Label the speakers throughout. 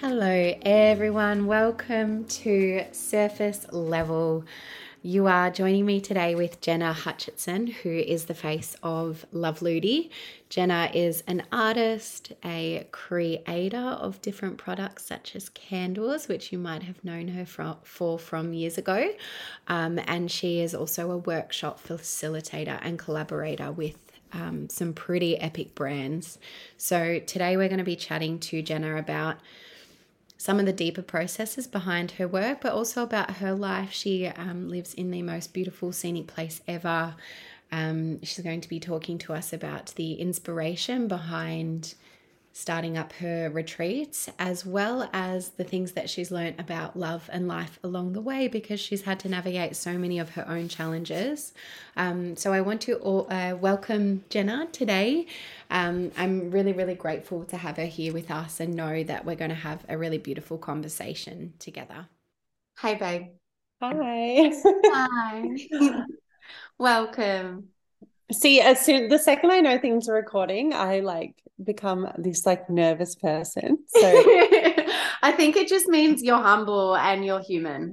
Speaker 1: Hello, everyone. Welcome to Surface Level. You are joining me today with Jenna Hutchison, who is the face of Love Ludie. Jenna is an artist, a creator of different products such as candles, which you might have known her from, for from years ago. Um, and she is also a workshop facilitator and collaborator with um, some pretty epic brands. So today we're going to be chatting to Jenna about some of the deeper processes behind her work, but also about her life. She um, lives in the most beautiful scenic place ever. Um, she's going to be talking to us about the inspiration behind starting up her retreats, as well as the things that she's learned about love and life along the way because she's had to navigate so many of her own challenges. Um, so, I want to all, uh, welcome Jenna today. Um, I'm really, really grateful to have her here with us and know that we're going to have a really beautiful conversation together. Hi, babe.
Speaker 2: Hi.
Speaker 1: Hi. welcome
Speaker 2: see as soon the second i know things are recording i like become this like nervous person. So
Speaker 1: i think it just means you're humble and you're human.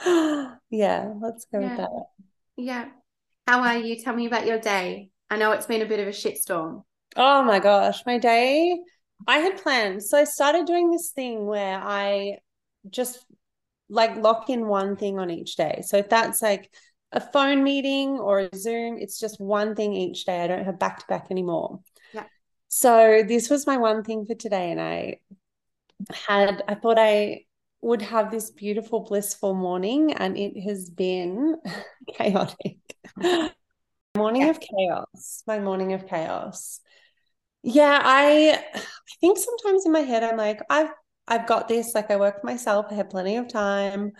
Speaker 2: Yeah let's go
Speaker 1: yeah.
Speaker 2: with that.
Speaker 1: Yeah. How are you? Tell me about your day. I know it's been a bit of a shitstorm.
Speaker 2: Oh my gosh my day. I had planned so i started doing this thing where i just like lock in one thing on each day. So if that's like a phone meeting or a Zoom. It's just one thing each day. I don't have back to back anymore.
Speaker 1: Yeah.
Speaker 2: So this was my one thing for today. And I had, I thought I would have this beautiful, blissful morning. And it has been chaotic. morning yeah. of chaos. My morning of chaos. Yeah, I I think sometimes in my head I'm like, I've I've got this. Like I work for myself. I have plenty of time.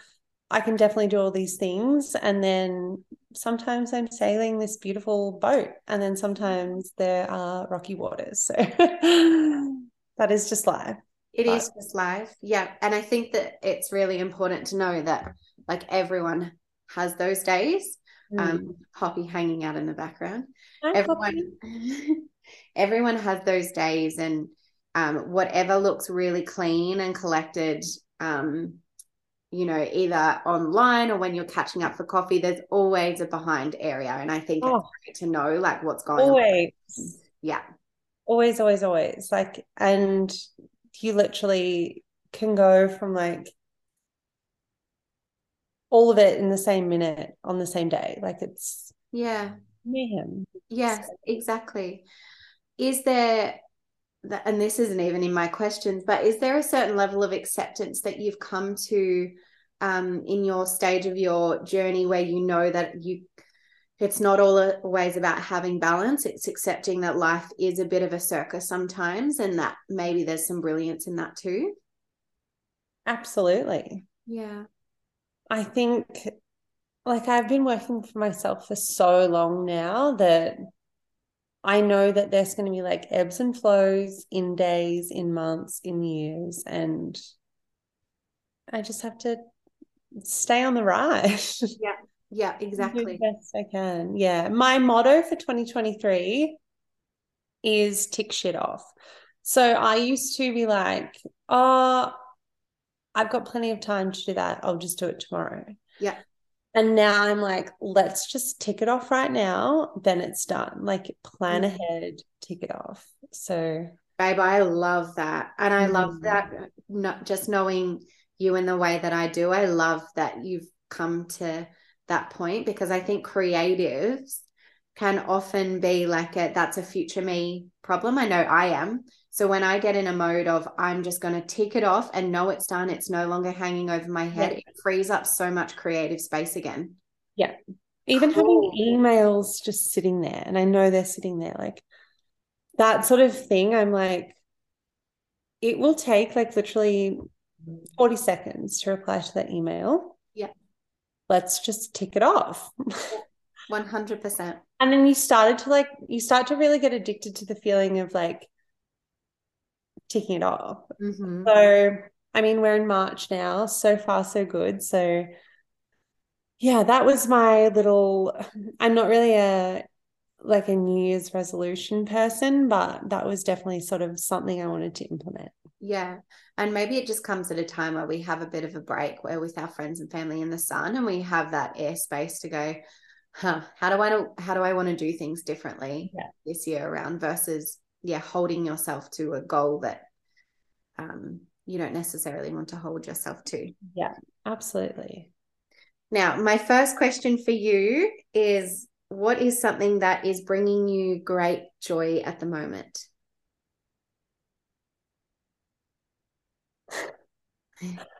Speaker 2: I can definitely do all these things. And then sometimes I'm sailing this beautiful boat, and then sometimes there are rocky waters. So that is just life.
Speaker 1: It but... is just life. Yeah. And I think that it's really important to know that like everyone has those days. Mm. Um, Hoppy hanging out in the background. Hi, everyone, everyone has those days, and um, whatever looks really clean and collected um, you know, either online or when you're catching up for coffee, there's always a behind area. And I think oh, it's great to know like what's going on.
Speaker 2: always.
Speaker 1: on. Yeah.
Speaker 2: Always, always, always. Like, and you literally can go from like all of it in the same minute on the same day. Like it's
Speaker 1: yeah.
Speaker 2: Mayhem.
Speaker 1: Yes, exactly. Is there and this isn't even in my questions, but is there a certain level of acceptance that you've come to um, in your stage of your journey where you know that you it's not always about having balance it's accepting that life is a bit of a circus sometimes and that maybe there's some brilliance in that too?
Speaker 2: Absolutely.
Speaker 1: Yeah.
Speaker 2: I think like i've been working for myself for so long now that I know that there's going to be like ebbs and flows in days, in months, in years. And I just have to stay on the ride.
Speaker 1: Yeah. Yeah, exactly.
Speaker 2: best I can. Yeah. My motto for 2023 is tick shit off. So I used to be like, oh, I've got plenty of time to do that. I'll just do it tomorrow.
Speaker 1: Yeah.
Speaker 2: And now I'm like, let's just tick it off right now. Then it's done. Like plan mm. ahead, tick it off. So,
Speaker 1: babe, I love that. And I love that not just knowing you in the way that I do. I love that you've come to that point because I think creatives can often be like a that's a future me problem. I know I am. So when I get in a mode of I'm just going to tick it off and know it's done, it's no longer hanging over my head, yeah. it frees up so much creative space again.
Speaker 2: Yeah. Even cool. having emails just sitting there and I know they're sitting there like that sort of thing, I'm like, it will take like literally 40 seconds to reply to that email.
Speaker 1: Yeah.
Speaker 2: Let's just tick it off.
Speaker 1: 100%.
Speaker 2: And then you started to like, you start to really get addicted to the feeling of like, ticking it off.
Speaker 1: Mm-hmm.
Speaker 2: So I mean, we're in March now. So far, so good. So, yeah, that was my little. I'm not really a like a New Year's resolution person, but that was definitely sort of something I wanted to implement.
Speaker 1: Yeah. And maybe it just comes at a time where we have a bit of a break where with our friends and family in the sun and we have that airspace to go, huh, how do I know, how do I want to do things differently
Speaker 2: yeah.
Speaker 1: this year around versus yeah, holding yourself to a goal that um you don't necessarily want to hold yourself to.
Speaker 2: Yeah, absolutely.
Speaker 1: Now, my first question for you is what is something that is bringing you great joy at the moment?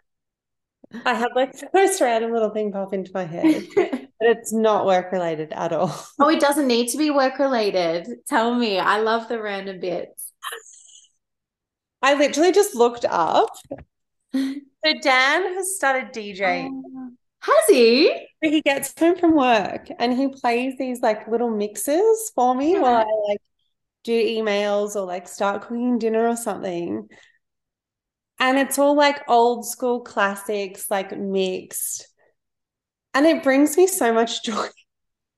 Speaker 2: I had like the most random little thing pop into my head, it's not work related at all.
Speaker 1: Oh, it doesn't need to be work related. Tell me. I love the random bits.
Speaker 2: I literally just looked up. So Dan has started DJing.
Speaker 1: Oh, has he?
Speaker 2: He gets home from work and he plays these like little mixes for me yeah. while I like do emails or like start cooking dinner or something. And it's all like old school classics, like mixed. And it brings me so much joy.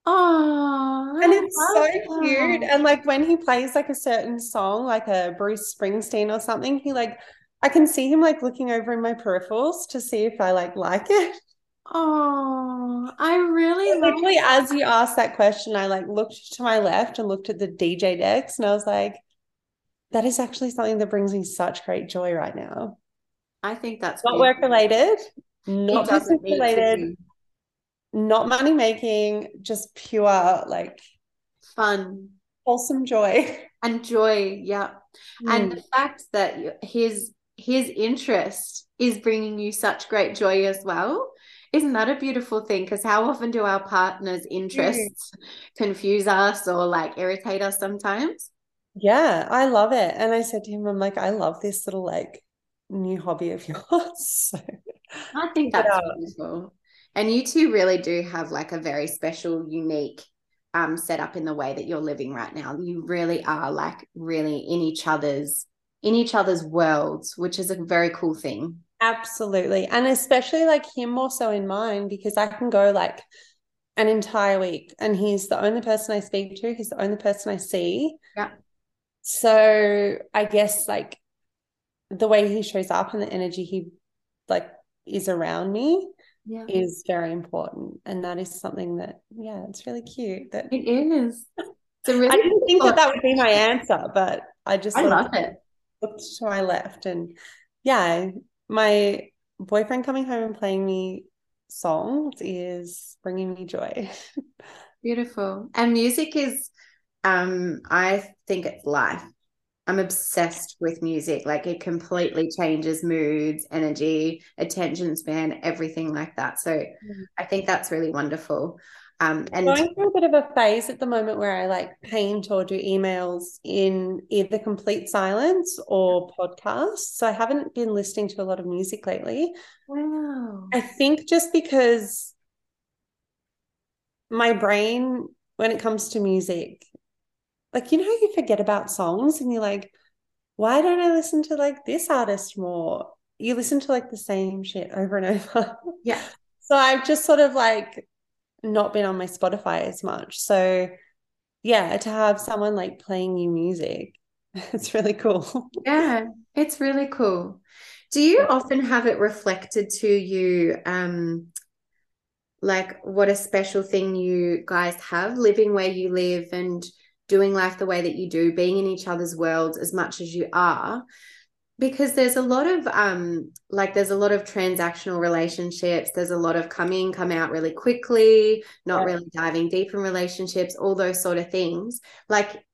Speaker 1: Oh,
Speaker 2: and it's so that. cute. And like when he plays like a certain song, like a Bruce Springsteen or something, he like I can see him like looking over in my peripherals to see if I like like it.
Speaker 1: Oh, I really
Speaker 2: literally as you asked that question, I like looked to my left and looked at the DJ decks and I was like, that is actually something that brings me such great joy right now.
Speaker 1: I think that's
Speaker 2: not work related, not business related, not money making, just pure like
Speaker 1: fun,
Speaker 2: wholesome joy.
Speaker 1: And joy, yeah. Mm. And the fact that his his interest is bringing you such great joy as well. Isn't that a beautiful thing? Because how often do our partners' interests mm. confuse us or like irritate us sometimes?
Speaker 2: Yeah, I love it. And I said to him, I'm like, I love this little like new hobby of yours. so
Speaker 1: I think that's beautiful. And you two really do have like a very special, unique um setup in the way that you're living right now. You really are like really in each other's in each other's worlds, which is a very cool thing.
Speaker 2: Absolutely. And especially like him more so in mine because I can go like an entire week and he's the only person I speak to, he's the only person I see.
Speaker 1: Yeah.
Speaker 2: So I guess like the way he shows up and the energy he like is around me yeah. is very important. And that is something that, yeah, it's really cute. That
Speaker 1: it is. It's a really I
Speaker 2: didn't think that that would be my answer, but I just
Speaker 1: I love it.
Speaker 2: Looked to my left and yeah, my boyfriend coming home and playing me songs is bringing me joy.
Speaker 1: Beautiful. And music is um, I think it's life. I'm obsessed with music. Like it completely changes moods, energy, attention span, everything like that. So mm-hmm. I think that's really wonderful. Um, and
Speaker 2: going through a bit of a phase at the moment where I like paint or do emails in either complete silence or podcasts. So I haven't been listening to a lot of music lately.
Speaker 1: Wow.
Speaker 2: I think just because my brain, when it comes to music, like you know you forget about songs and you're like why don't i listen to like this artist more? You listen to like the same shit over and over.
Speaker 1: Yeah.
Speaker 2: So i've just sort of like not been on my spotify as much. So yeah to have someone like playing new music it's really cool.
Speaker 1: Yeah it's really cool. Do you often have it reflected to you um like what a special thing you guys have living where you live and doing life the way that you do, being in each other's worlds as much as you are. Because there's a lot of um like there's a lot of transactional relationships, there's a lot of come in, come out really quickly, not really diving deep in relationships, all those sort of things. Like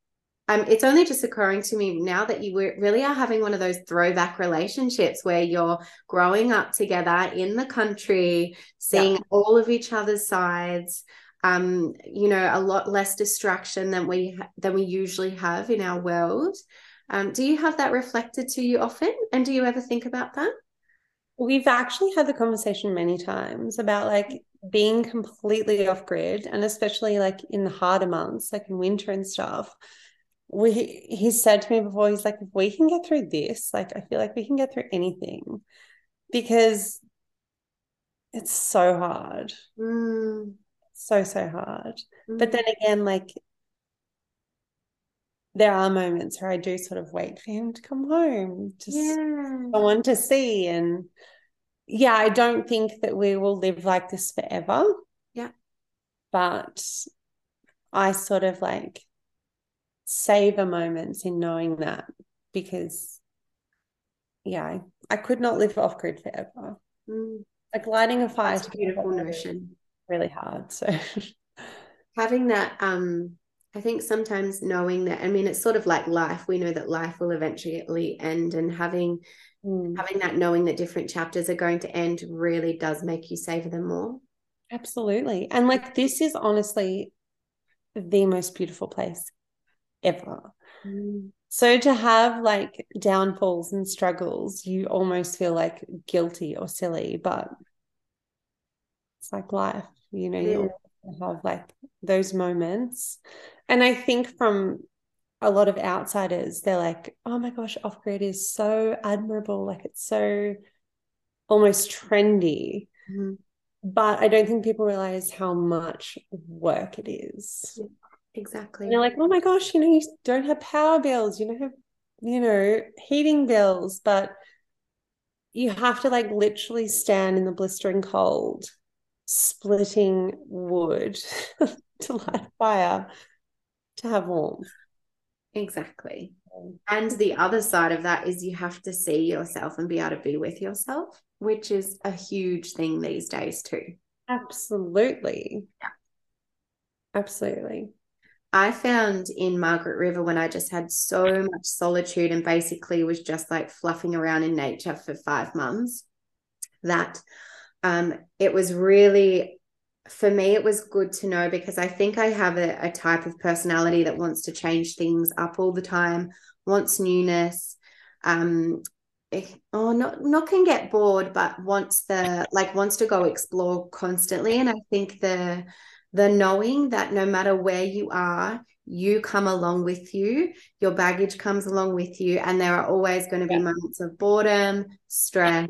Speaker 1: um, it's only just occurring to me now that you really are having one of those throwback relationships where you're growing up together in the country, seeing yeah. all of each other's sides, um, you know, a lot less distraction than we than we usually have in our world. Um, do you have that reflected to you often, and do you ever think about that?
Speaker 2: We've actually had the conversation many times about like being completely off grid, and especially like in the harder months, like in winter and stuff. We he said to me before, he's like, if we can get through this, like I feel like we can get through anything. because it's so hard.
Speaker 1: Mm.
Speaker 2: So, so hard.
Speaker 1: Mm.
Speaker 2: But then again, like there are moments where I do sort of wait for him to come home, just
Speaker 1: yeah.
Speaker 2: someone to see. And yeah, I don't think that we will live like this forever.
Speaker 1: Yeah.
Speaker 2: But I sort of like savor moments in knowing that because yeah, I, I could not live off grid forever.
Speaker 1: Mm.
Speaker 2: Like lighting a fire
Speaker 1: That's a beautiful notion.
Speaker 2: Really hard. So
Speaker 1: having that um I think sometimes knowing that I mean it's sort of like life. We know that life will eventually end and having
Speaker 2: mm.
Speaker 1: having that knowing that different chapters are going to end really does make you savor them more.
Speaker 2: Absolutely. And like this is honestly the most beautiful place ever.
Speaker 1: Mm.
Speaker 2: So to have like downfalls and struggles, you almost feel like guilty or silly, but it's like life, you know, you have like those moments. And I think from a lot of outsiders, they're like, oh my gosh, off grid is so admirable. Like it's so almost trendy.
Speaker 1: Mm-hmm.
Speaker 2: But I don't think people realize how much work it is.
Speaker 1: Yeah. Exactly.
Speaker 2: And you're like, oh my gosh, you know, you don't have power bills, you don't have, you know, heating bills, but you have to like literally stand in the blistering cold, splitting wood to light fire to have warmth.
Speaker 1: Exactly. Um, and the other side of that is you have to see yourself and be able to be with yourself, which is a huge thing these days, too.
Speaker 2: Absolutely.
Speaker 1: Yeah.
Speaker 2: Absolutely.
Speaker 1: I found in Margaret River when I just had so much solitude and basically was just like fluffing around in nature for five months that um, it was really, for me, it was good to know because I think I have a, a type of personality that wants to change things up all the time, wants newness. Um, oh, not not can get bored, but wants the like wants to go explore constantly. And I think the the knowing that no matter where you are, you come along with you, your baggage comes along with you, and there are always going to be moments of boredom, stress,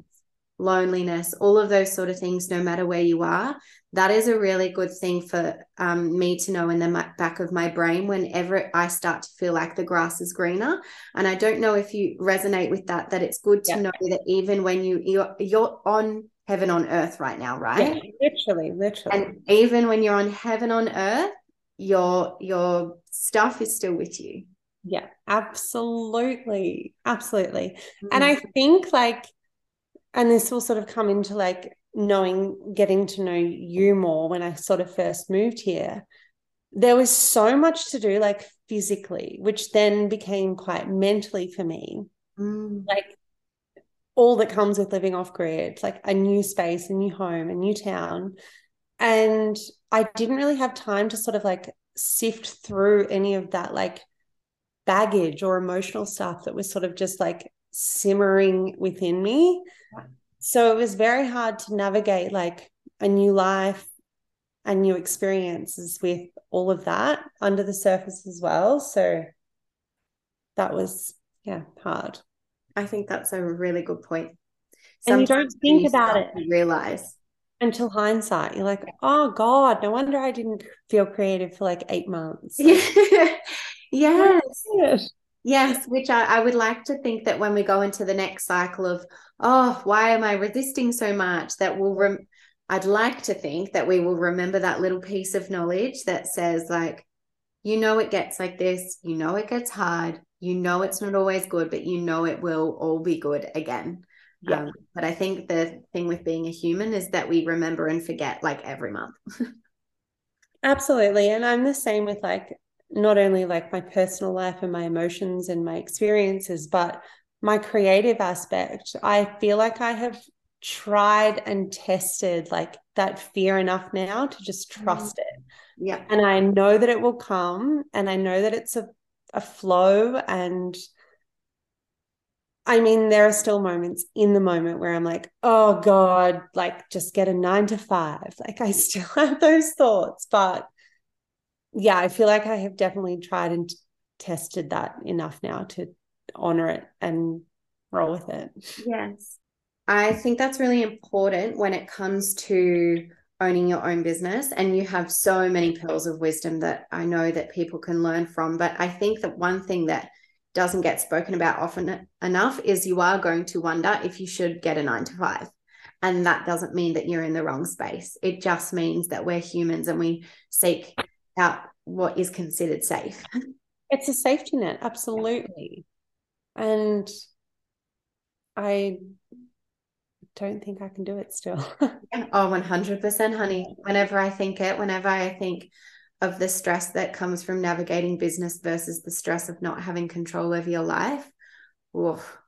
Speaker 1: loneliness, all of those sort of things, no matter where you are. That is a really good thing for um, me to know in the back of my brain whenever I start to feel like the grass is greener. And I don't know if you resonate with that, that it's good to yeah. know that even when you, you're, you're on heaven on earth right now, right?
Speaker 2: Yeah, literally, literally.
Speaker 1: And even when you're on heaven on earth, your your stuff is still with you.
Speaker 2: Yeah, absolutely. Absolutely. Mm. And I think like and this will sort of come into like knowing getting to know you more when I sort of first moved here. There was so much to do like physically, which then became quite mentally for me.
Speaker 1: Mm.
Speaker 2: Like all that comes with living off grid, like a new space, a new home, a new town. And I didn't really have time to sort of like sift through any of that like baggage or emotional stuff that was sort of just like simmering within me. So it was very hard to navigate like a new life and new experiences with all of that under the surface as well. So that was, yeah, hard.
Speaker 1: I think that's a really good point.
Speaker 2: Sometimes and you don't think you about it.
Speaker 1: Realize
Speaker 2: until hindsight, you're like, oh God, no wonder I didn't feel creative for like eight months.
Speaker 1: yes. Yes, which I, I would like to think that when we go into the next cycle of, oh, why am I resisting so much? That will rem- I'd like to think that we will remember that little piece of knowledge that says, like, you know, it gets like this, you know, it gets hard, you know it's not always good, but you know it will all be good again.
Speaker 2: Yeah. Um,
Speaker 1: but I think the thing with being a human is that we remember and forget like every month.
Speaker 2: Absolutely. And I'm the same with like not only like my personal life and my emotions and my experiences, but my creative aspect. I feel like I have tried and tested like that fear enough now to just mm-hmm. trust mm. it.
Speaker 1: Yeah.
Speaker 2: And I know that it will come and I know that it's a a flow and I mean, there are still moments in the moment where I'm like, oh God, like just get a nine to five. Like I still have those thoughts. But yeah, I feel like I have definitely tried and tested that enough now to honor it and roll with it.
Speaker 1: Yes. I think that's really important when it comes to owning your own business and you have so many pearls of wisdom that I know that people can learn from but I think that one thing that doesn't get spoken about often enough is you are going to wonder if you should get a 9 to 5 and that doesn't mean that you're in the wrong space it just means that we're humans and we seek out what is considered safe
Speaker 2: it's a safety net absolutely and I don't think I can do it still.
Speaker 1: oh, 100%, honey. Whenever I think it, whenever I think of the stress that comes from navigating business versus the stress of not having control over your life, oof.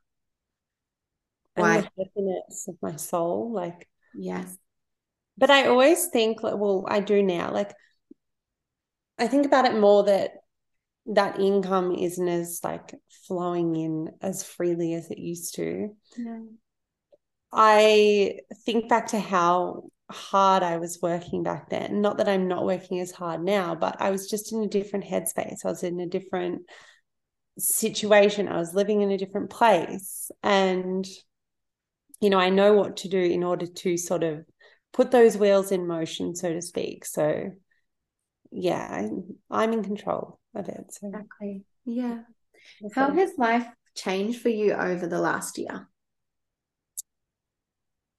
Speaker 2: Why? And the happiness of my soul, like
Speaker 1: yes.
Speaker 2: But I always think, well, I do now. Like, I think about it more that that income isn't as like flowing in as freely as it used to.
Speaker 1: Yeah.
Speaker 2: I think back to how hard I was working back then. Not that I'm not working as hard now, but I was just in a different headspace. I was in a different situation. I was living in a different place. And, you know, I know what to do in order to sort of put those wheels in motion, so to speak. So, yeah, I'm, I'm in control of it. So.
Speaker 1: Exactly. Yeah. How has life changed for you over the last year?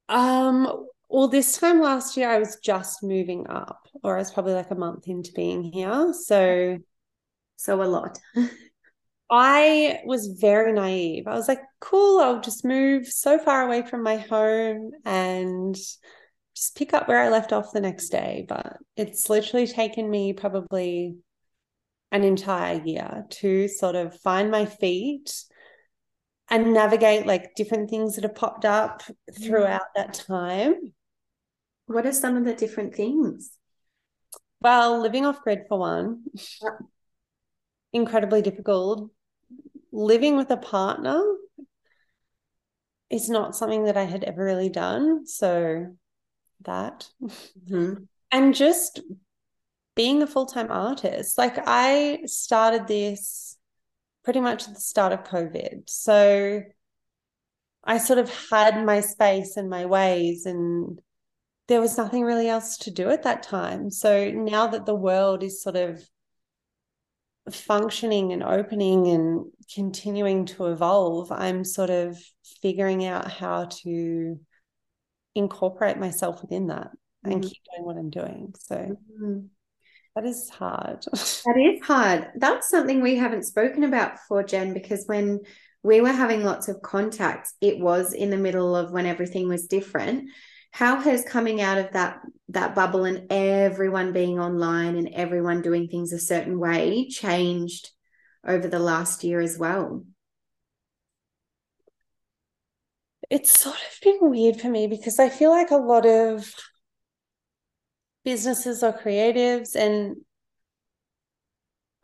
Speaker 2: Um, well, this time last year, I was just moving up, or I was probably like a month into being here. So,
Speaker 1: so a lot.
Speaker 2: I was very naive. I was like, cool, I'll just move so far away from my home and just pick up where I left off the next day. But it's literally taken me probably an entire year to sort of find my feet and navigate like different things that have popped up mm. throughout that time.
Speaker 1: What are some of the different things?
Speaker 2: Well, living off grid for one, incredibly difficult. Living with a partner is not something that I had ever really done. So that.
Speaker 1: Mm-hmm.
Speaker 2: And just being a full time artist. Like I started this pretty much at the start of COVID. So I sort of had my space and my ways, and there was nothing really else to do at that time. So now that the world is sort of functioning and opening and continuing to evolve, I'm sort of figuring out how to incorporate myself within that mm-hmm. and keep doing what I'm doing. So mm-hmm. That is hard.
Speaker 1: that is hard. That's something we haven't spoken about before, Jen, because when we were having lots of contacts, it was in the middle of when everything was different. How has coming out of that that bubble and everyone being online and everyone doing things a certain way changed over the last year as well?
Speaker 2: It's sort of been weird for me because I feel like a lot of businesses or creatives and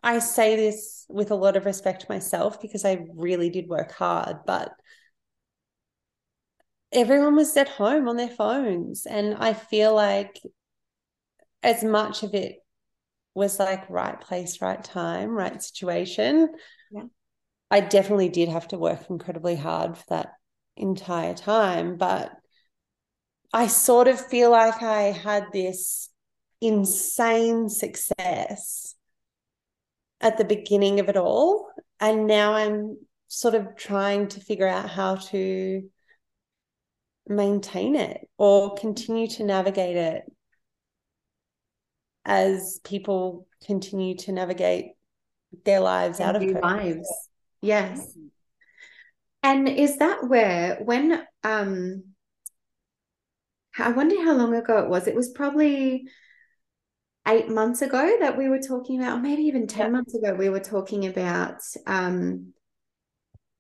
Speaker 2: I say this with a lot of respect myself because I really did work hard, but everyone was at home on their phones. And I feel like as much of it was like right place, right time, right situation.
Speaker 1: Yeah.
Speaker 2: I definitely did have to work incredibly hard for that entire time. But I sort of feel like I had this insane success at the beginning of it all. And now I'm sort of trying to figure out how to maintain it or continue to navigate it as people continue to navigate their lives out of
Speaker 1: COVID. lives. Yes. And is that where when um I wonder how long ago it was. It was probably eight months ago that we were talking about, or maybe even 10 yeah. months ago, we were talking about, um,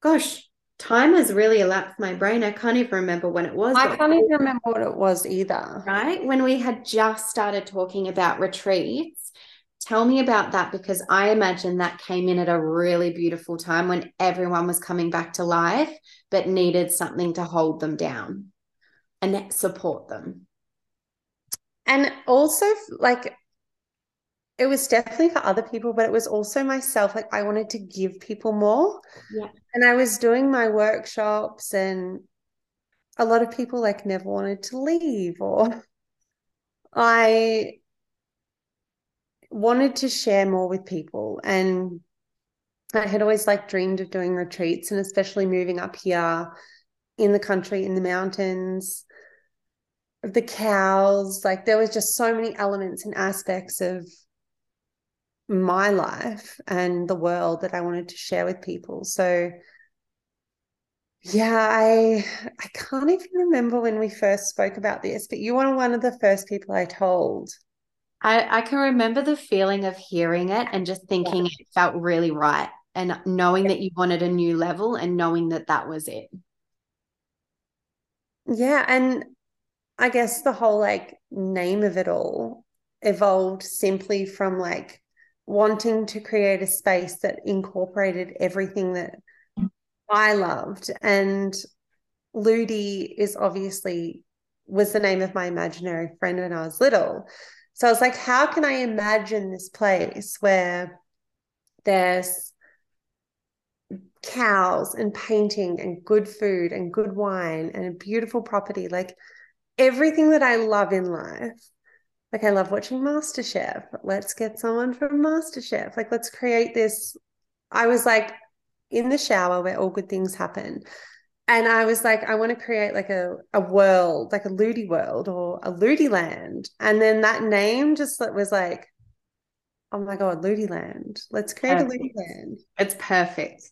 Speaker 1: gosh, time has really elapsed my brain. I can't even remember when it was.
Speaker 2: I can't even remember what it was either.
Speaker 1: Right. When we had just started talking about retreats. Tell me about that because I imagine that came in at a really beautiful time when everyone was coming back to life, but needed something to hold them down and support them.
Speaker 2: And also, like, it was definitely for other people, but it was also myself. Like I wanted to give people more.
Speaker 1: Yeah.
Speaker 2: And I was doing my workshops and a lot of people like never wanted to leave or I wanted to share more with people and I had always like dreamed of doing retreats and especially moving up here in the country in the mountains the cows like there was just so many elements and aspects of my life and the world that I wanted to share with people so yeah, I I can't even remember when we first spoke about this, but you were one of the first people I told.
Speaker 1: I, I can remember the feeling of hearing it and just thinking yeah. it felt really right and knowing that you wanted a new level and knowing that that was it.
Speaker 2: Yeah, and I guess the whole like name of it all evolved simply from like wanting to create a space that incorporated everything that I loved. And Ludie is obviously was the name of my imaginary friend when I was little. So I was like, how can I imagine this place where there's cows and painting and good food and good wine and a beautiful property, like everything that I love in life. Like I love watching MasterChef. Let's get someone from MasterChef. Like let's create this. I was like, in the shower where all good things happen. And I was like, I want to create like a, a world, like a Ludie world or a Ludie land. And then that name just was like, oh my God, Ludie land. Let's create perfect. a Ludie land.
Speaker 1: It's perfect.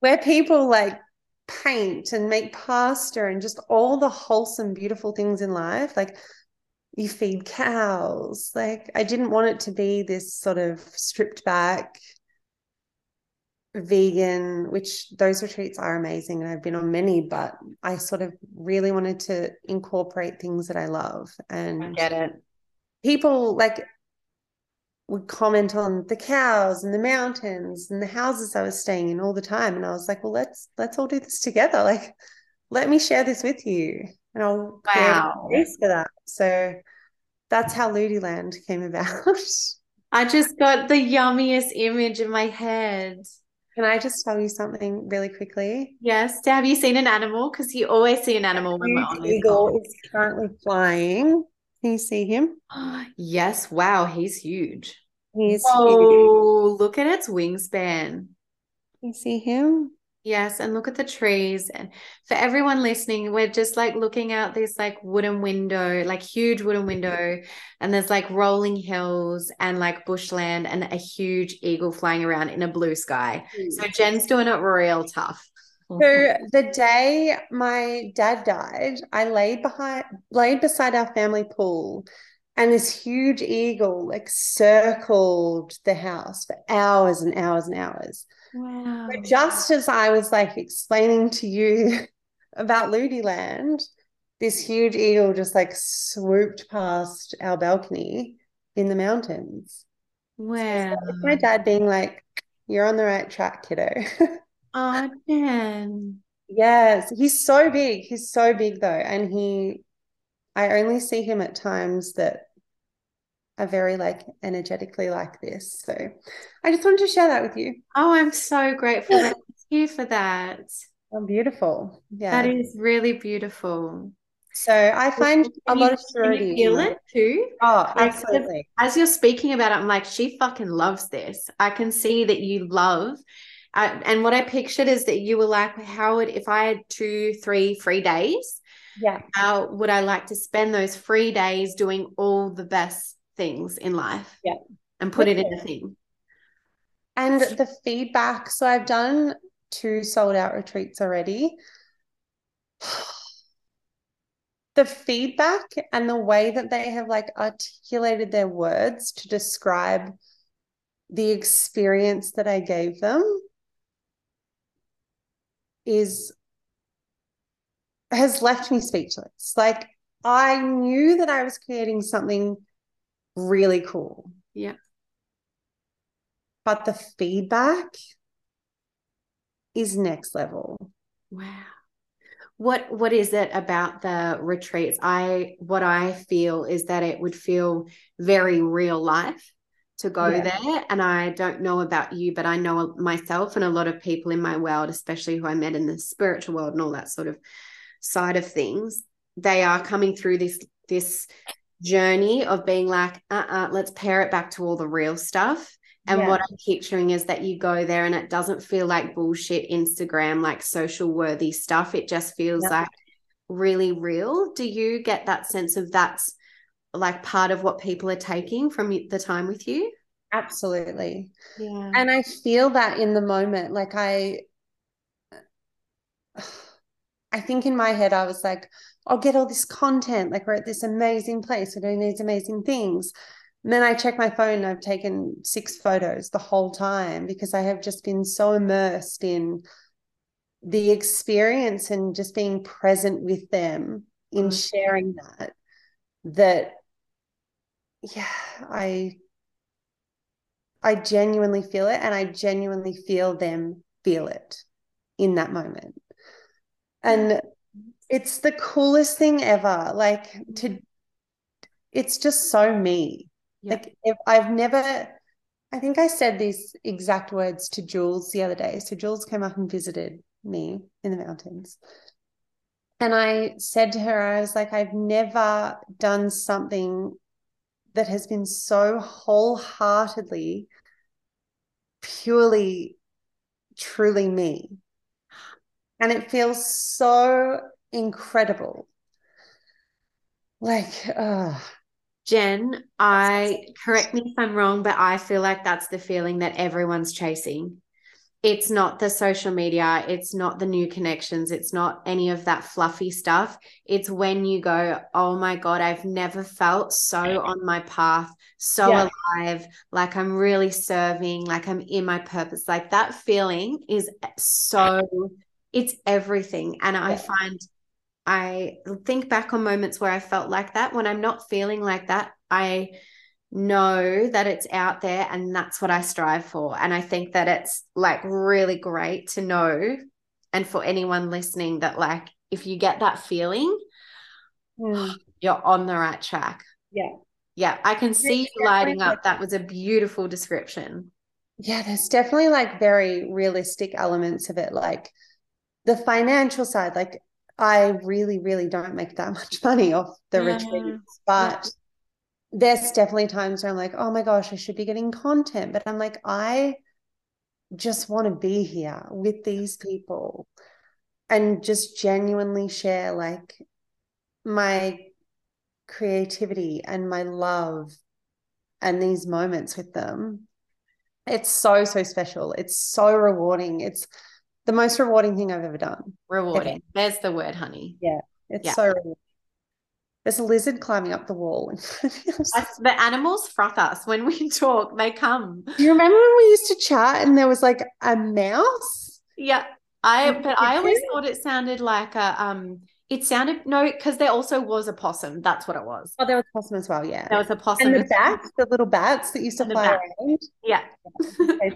Speaker 2: Where people like paint and make pasta and just all the wholesome, beautiful things in life. Like you feed cows. Like I didn't want it to be this sort of stripped back vegan, which those retreats are amazing and I've been on many, but I sort of really wanted to incorporate things that I love. And
Speaker 1: I get it.
Speaker 2: People like would comment on the cows and the mountains and the houses I was staying in all the time. And I was like, well, let's let's all do this together. Like, let me share this with you. And I'll
Speaker 1: wow.
Speaker 2: create for that. So that's how Ludieland came about.
Speaker 1: I just got the yummiest image in my head.
Speaker 2: Can I just tell you something really quickly?
Speaker 1: Yes. Have you seen an animal? Because you always see an animal when we're on
Speaker 2: Eagle is currently flying. Can you see him?
Speaker 1: yes. Wow. He's huge.
Speaker 2: He's
Speaker 1: oh, huge. look at its wingspan. Can
Speaker 2: you see him?
Speaker 1: Yes, and look at the trees. And for everyone listening, we're just like looking out this like wooden window, like huge wooden window, and there's like rolling hills and like bushland and a huge eagle flying around in a blue sky. So hmm. Jen's doing it real tough.
Speaker 2: So the day my dad died, I laid behind laid beside our family pool and this huge eagle like circled the house for hours and hours and hours.
Speaker 1: Wow.
Speaker 2: But just as I was like explaining to you about Ludieland, this huge eagle just like swooped past our balcony in the mountains.
Speaker 1: Wow.
Speaker 2: So my dad being like, You're on the right track, kiddo.
Speaker 1: oh, damn.
Speaker 2: Yes, he's so big. He's so big though. And he, I only see him at times that are very like energetically like this. So I just wanted to share that with you.
Speaker 1: Oh, I'm so grateful. Thank you for that.
Speaker 2: Oh, beautiful. Yeah.
Speaker 1: That is really beautiful.
Speaker 2: So I find can a you, lot of
Speaker 1: surety. feel it too?
Speaker 2: Oh, absolutely.
Speaker 1: As you're speaking about it, I'm like, she fucking loves this. I can see that you love. Uh, and what I pictured is that you were like, how would if I had two, three free days?
Speaker 2: Yeah.
Speaker 1: How would I like to spend those free days doing all the best things in life
Speaker 2: yeah.
Speaker 1: and put okay. it in a thing
Speaker 2: and the feedback so i've done two sold out retreats already. The feedback and the way that they have like articulated their words to describe the experience that i gave them is has left me speechless. Like i knew that i was creating something really cool.
Speaker 1: Yeah.
Speaker 2: But the feedback is next level.
Speaker 1: Wow. What what is it about the retreats? I what I feel is that it would feel very real life to go yeah. there. And I don't know about you, but I know myself and a lot of people in my world, especially who I met in the spiritual world and all that sort of side of things, they are coming through this this journey of being like, uh-uh, let's pare it back to all the real stuff. And yeah. what I'm picturing is that you go there and it doesn't feel like bullshit Instagram, like social worthy stuff. It just feels yeah. like really real. Do you get that sense of that's like part of what people are taking from the time with you?
Speaker 2: Absolutely. Yeah. And I feel that in the moment. Like I I think in my head I was like, I'll get all this content. Like we're at this amazing place. We're doing these amazing things. And then I check my phone and I've taken six photos the whole time because I have just been so immersed in the experience and just being present with them in mm. sharing that that yeah i i genuinely feel it and i genuinely feel them feel it in that moment and it's the coolest thing ever. Like mm. to it's just so me. Yeah. like if i've never i think i said these exact words to jules the other day. So jules came up and visited me in the mountains. And i said to her i was like i've never done something that has been so wholeheartedly purely truly me. And it feels so incredible. Like, uh,
Speaker 1: Jen, I correct me if I'm wrong, but I feel like that's the feeling that everyone's chasing. It's not the social media, it's not the new connections, it's not any of that fluffy stuff. It's when you go, Oh my God, I've never felt so on my path, so yeah. alive, like I'm really serving, like I'm in my purpose. Like that feeling is so it's everything. And yeah. I find I think back on moments where I felt like that. When I'm not feeling like that, I know that it's out there and that's what I strive for. And I think that it's like really great to know. And for anyone listening, that like if you get that feeling, mm. you're on the right track.
Speaker 2: Yeah.
Speaker 1: Yeah. I can see you lighting up. That was a beautiful description.
Speaker 2: Yeah. There's definitely like very realistic elements of it. Like, the financial side, like I really, really don't make that much money off the yeah. retreats, but yeah. there's definitely times where I'm like, oh my gosh, I should be getting content. But I'm like, I just want to be here with these people and just genuinely share like my creativity and my love and these moments with them. It's so, so special. It's so rewarding. It's the most rewarding thing I've ever done.
Speaker 1: Rewarding. Ever. There's the word, honey.
Speaker 2: Yeah. It's yeah. so rewarding. There's a lizard climbing up the wall.
Speaker 1: the animals froth us when we talk. They come.
Speaker 2: Do you remember when we used to chat and there was like a mouse?
Speaker 1: Yeah. I but I always thought it sounded like a um it sounded no, because there also was a possum. That's what it was.
Speaker 2: Oh, there was a possum as well. Yeah,
Speaker 1: there was a possum.
Speaker 2: And the bats, the little bats that used to fly around.
Speaker 1: Yeah.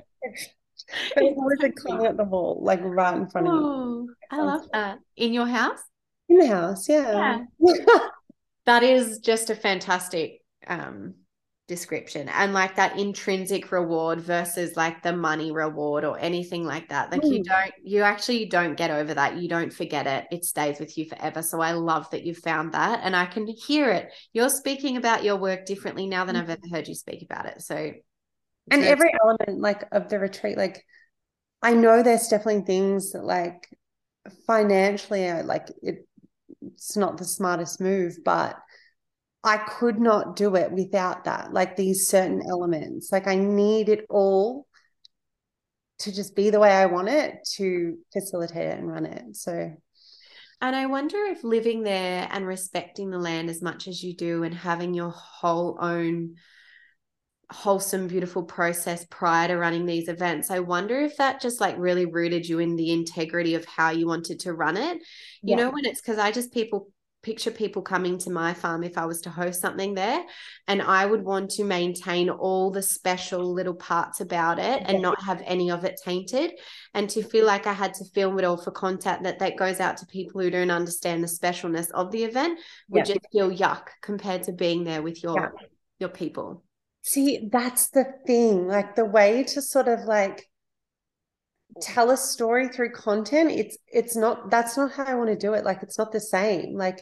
Speaker 2: it was like climbing up the wall, like right in front oh,
Speaker 1: of you. I love that. In your house?
Speaker 2: In the house, yeah. yeah.
Speaker 1: that is just a fantastic um description and like that intrinsic reward versus like the money reward or anything like that like mm. you don't you actually don't get over that you don't forget it it stays with you forever so i love that you found that and i can hear it you're speaking about your work differently now than mm. i've ever heard you speak about it so
Speaker 2: and every element like of the retreat like i know there's definitely things that like financially uh, like it, it's not the smartest move but i could not do it without that like these certain elements. Like i need it all to just be the way i want it to facilitate it and run it. So
Speaker 1: and I wonder if living there and respecting the land as much as you do and having your whole own wholesome beautiful process prior to running these events i wonder if that just like really rooted you in the integrity of how you wanted to run it you yeah. know when it's because i just people picture people coming to my farm if i was to host something there and i would want to maintain all the special little parts about it and not have any of it tainted and to feel like i had to film it all for content that that goes out to people who don't understand the specialness of the event would yeah. just feel yuck compared to being there with your yeah. your people
Speaker 2: See, that's the thing. Like the way to sort of like tell a story through content it's it's not that's not how i want to do it like it's not the same like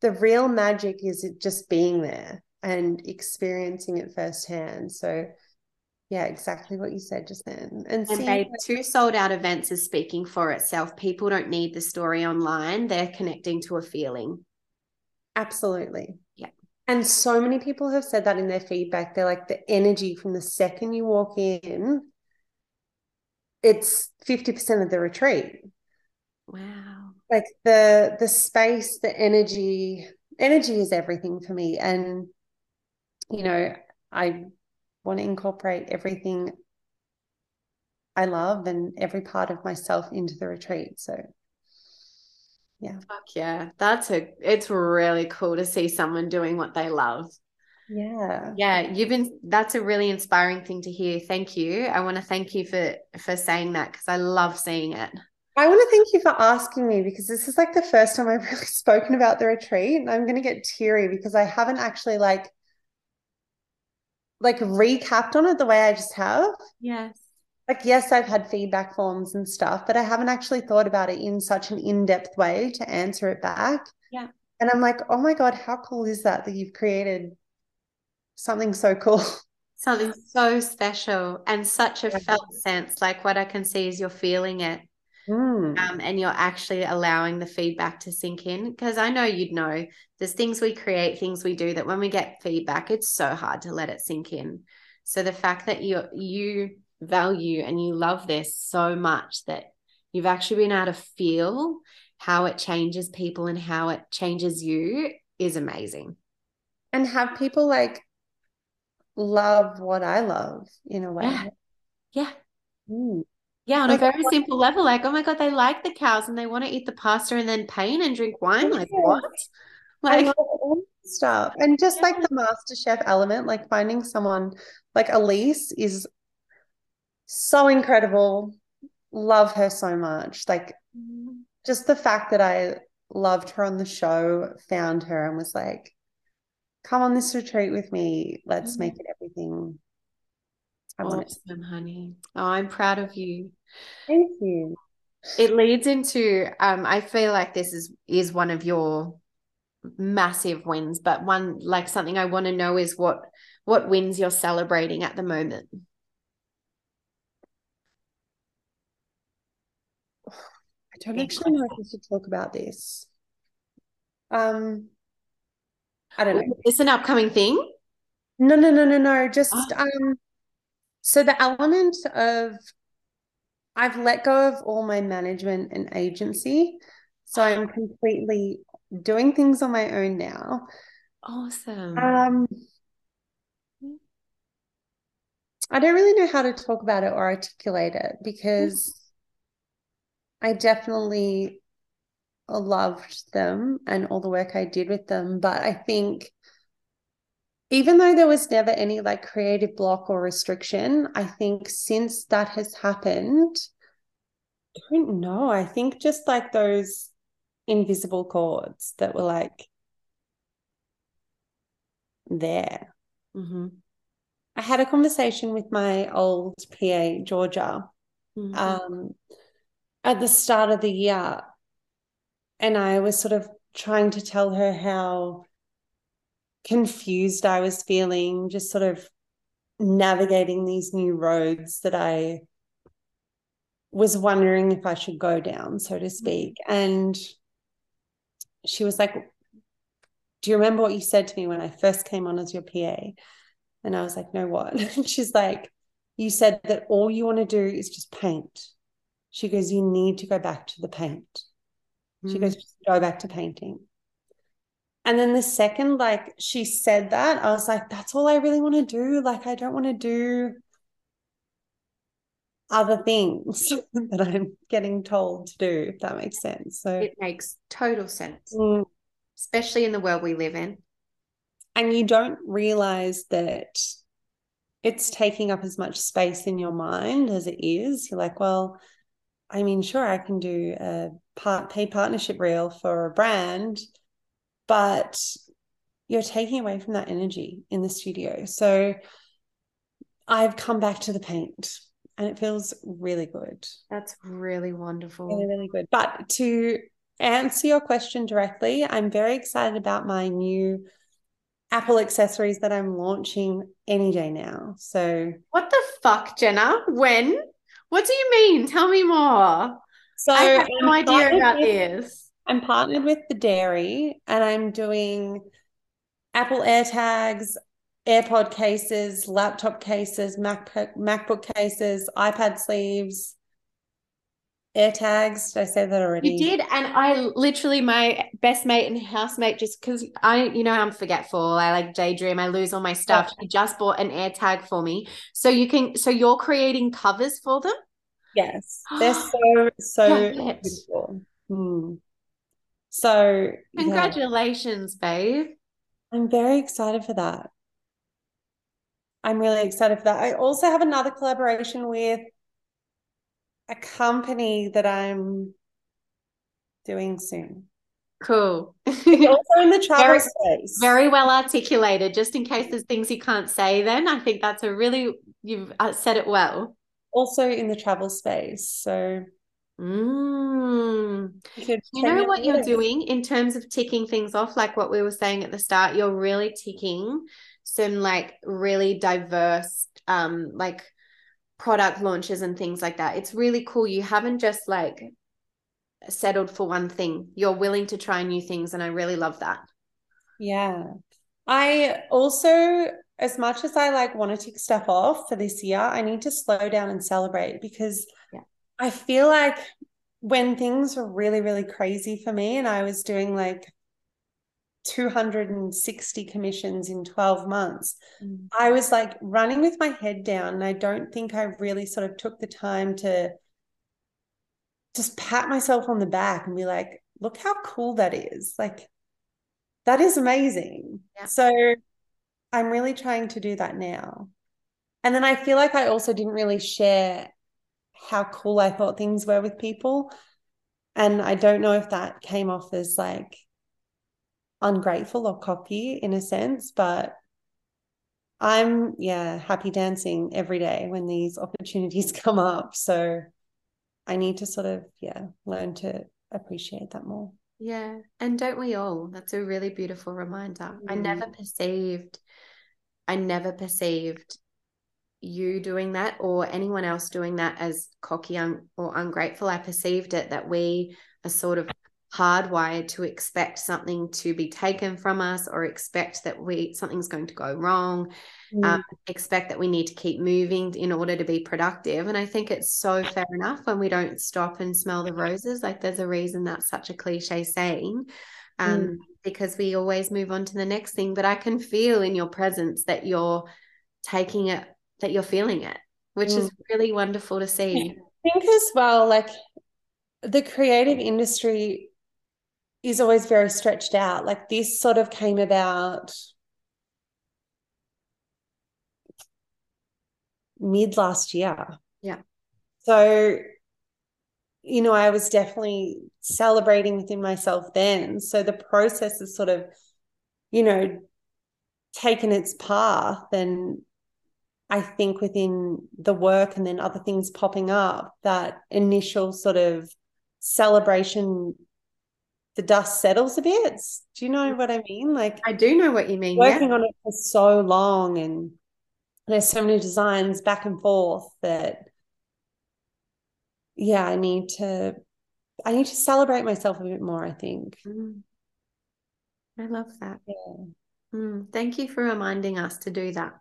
Speaker 2: the real magic is it just being there and experiencing it firsthand so yeah exactly what you said just then
Speaker 1: and, and babe, two sold out events is speaking for itself people don't need the story online they're connecting to a feeling
Speaker 2: absolutely and so many people have said that in their feedback they're like the energy from the second you walk in it's 50% of the retreat.
Speaker 1: Wow.
Speaker 2: Like the the space, the energy, energy is everything for me. And you know, I want to incorporate everything I love and every part of myself into the retreat. So yeah.
Speaker 1: Fuck yeah. That's a it's really cool to see someone doing what they love.
Speaker 2: Yeah.
Speaker 1: Yeah, you've been that's a really inspiring thing to hear. Thank you. I want to thank you for for saying that because I love seeing it.
Speaker 2: I want to thank you for asking me because this is like the first time I've really spoken about the retreat and I'm going to get teary because I haven't actually like like recapped on it the way I just have.
Speaker 1: Yes.
Speaker 2: Like yes, I've had feedback forms and stuff, but I haven't actually thought about it in such an in-depth way to answer it back.
Speaker 1: Yeah.
Speaker 2: And I'm like, "Oh my god, how cool is that that you've created something so cool.
Speaker 1: Something so special and such a felt sense. Like what I can see is you're feeling it.
Speaker 2: Mm.
Speaker 1: Um, and you're actually allowing the feedback to sink in because I know you'd know there's things we create, things we do that when we get feedback, it's so hard to let it sink in. So the fact that you you value and you love this so much that you've actually been able to feel how it changes people and how it changes you is amazing.
Speaker 2: And have people like love what I love in a way.
Speaker 1: Yeah. Yeah.
Speaker 2: Mm.
Speaker 1: Yeah, on like, a very simple level, like, oh my God, they like the cows and they want to eat the pasta and then paint and drink wine. Like, what?
Speaker 2: Like, all stuff. And just yeah. like the MasterChef element, like finding someone like Elise is so incredible. Love her so much. Like, just the fact that I loved her on the show, found her, and was like, come on this retreat with me. Let's mm-hmm. make it everything
Speaker 1: I want awesome, it. honey. Oh, I'm proud of you.
Speaker 2: Thank you.
Speaker 1: It leads into um, I feel like this is is one of your massive wins, but one like something I want to know is what what wins you're celebrating at the moment.
Speaker 2: I don't actually know if we should talk about this. Um, I don't know.
Speaker 1: Is an upcoming thing?
Speaker 2: No, no, no, no, no. Just oh. um so the element of I've let go of all my management and agency. So I'm completely doing things on my own now.
Speaker 1: Awesome.
Speaker 2: Um I don't really know how to talk about it or articulate it because I definitely loved them and all the work I did with them. But I think even though there was never any like creative block or restriction, I think since that has happened, I don't know. I think just like those invisible cords that were like there.
Speaker 1: Mm-hmm.
Speaker 2: I had a conversation with my old PA, Georgia, mm-hmm. um, at the start of the year and I was sort of trying to tell her how confused I was feeling, just sort of navigating these new roads that I was wondering if I should go down, so to mm-hmm. speak. And she was like, Do you remember what you said to me when I first came on as your PA? And I was like, No, what? And she's like, You said that all you want to do is just paint. She goes, You need to go back to the paint. She goes, just go back to painting. And then the second, like she said that, I was like, that's all I really want to do. Like, I don't want to do other things that I'm getting told to do, if that makes sense. So
Speaker 1: it makes total sense, mm. especially in the world we live in.
Speaker 2: And you don't realize that it's taking up as much space in your mind as it is. You're like, well, I mean, sure, I can do a part paid partnership reel for a brand, but you're taking away from that energy in the studio. So I've come back to the paint and it feels really good.
Speaker 1: That's really wonderful.
Speaker 2: Really, really good. But to answer your question directly, I'm very excited about my new Apple accessories that I'm launching any day now. So,
Speaker 1: what the fuck, Jenna? When? What do you mean? Tell me more. So, I have no I'm idea about with, this.
Speaker 2: I'm partnered with the dairy and I'm doing Apple AirTags, AirPod cases, laptop cases, MacBook, MacBook cases, iPad sleeves, AirTags. Did I say that already?
Speaker 1: You did, and I literally my best mate and housemate just because I, you know, I'm forgetful. I like daydream. I lose all my stuff. She just bought an AirTag for me, so you can. So you're creating covers for them.
Speaker 2: Yes, they're so so beautiful. Hmm. So
Speaker 1: congratulations, yeah. babe.
Speaker 2: I'm very excited for that. I'm really excited for that. I also have another collaboration with a company that I'm doing soon.
Speaker 1: Cool.
Speaker 2: also in the travel
Speaker 1: very,
Speaker 2: space.
Speaker 1: Very well articulated. Just in case there's things you can't say, then I think that's a really you've uh, said it well.
Speaker 2: Also in the travel space. So
Speaker 1: Mm. You, you know what you're doing in terms of ticking things off, like what we were saying at the start. You're really ticking some like really diverse, um, like product launches and things like that. It's really cool. You haven't just like settled for one thing. You're willing to try new things, and I really love that.
Speaker 2: Yeah. I also, as much as I like want to tick stuff off for this year, I need to slow down and celebrate because yeah. I feel like when things were really, really crazy for me and I was doing like 260 commissions in 12 months. Mm. I was like running with my head down. And I don't think I really sort of took the time to just pat myself on the back and be like, look how cool that is. Like, that is amazing. Yeah. So I'm really trying to do that now. And then I feel like I also didn't really share how cool I thought things were with people. And I don't know if that came off as like ungrateful or cocky in a sense, but I'm yeah, happy dancing every day when these opportunities come up. So I need to sort of yeah, learn to appreciate that more.
Speaker 1: Yeah. And don't we all? That's a really beautiful reminder. Mm. I never perceived I never perceived you doing that or anyone else doing that as cocky un- or ungrateful. I perceived it that we are sort of hardwired to expect something to be taken from us or expect that we something's going to go wrong mm. um, expect that we need to keep moving in order to be productive and i think it's so fair enough when we don't stop and smell the roses like there's a reason that's such a cliche saying um, mm. because we always move on to the next thing but i can feel in your presence that you're taking it that you're feeling it which mm. is really wonderful to see
Speaker 2: i think as well like the creative industry is always very stretched out. Like this sort of came about mid last year.
Speaker 1: Yeah.
Speaker 2: So, you know, I was definitely celebrating within myself then. So the process is sort of, you know, taken its path. And I think within the work and then other things popping up, that initial sort of celebration the dust settles a bit. Do you know what I mean? Like
Speaker 1: I do know what you mean.
Speaker 2: Working yeah. on it for so long and there's so many designs back and forth that yeah, I need to I need to celebrate myself a bit more, I think.
Speaker 1: Mm. I love that. Yeah. Mm. Thank you for reminding us to do that.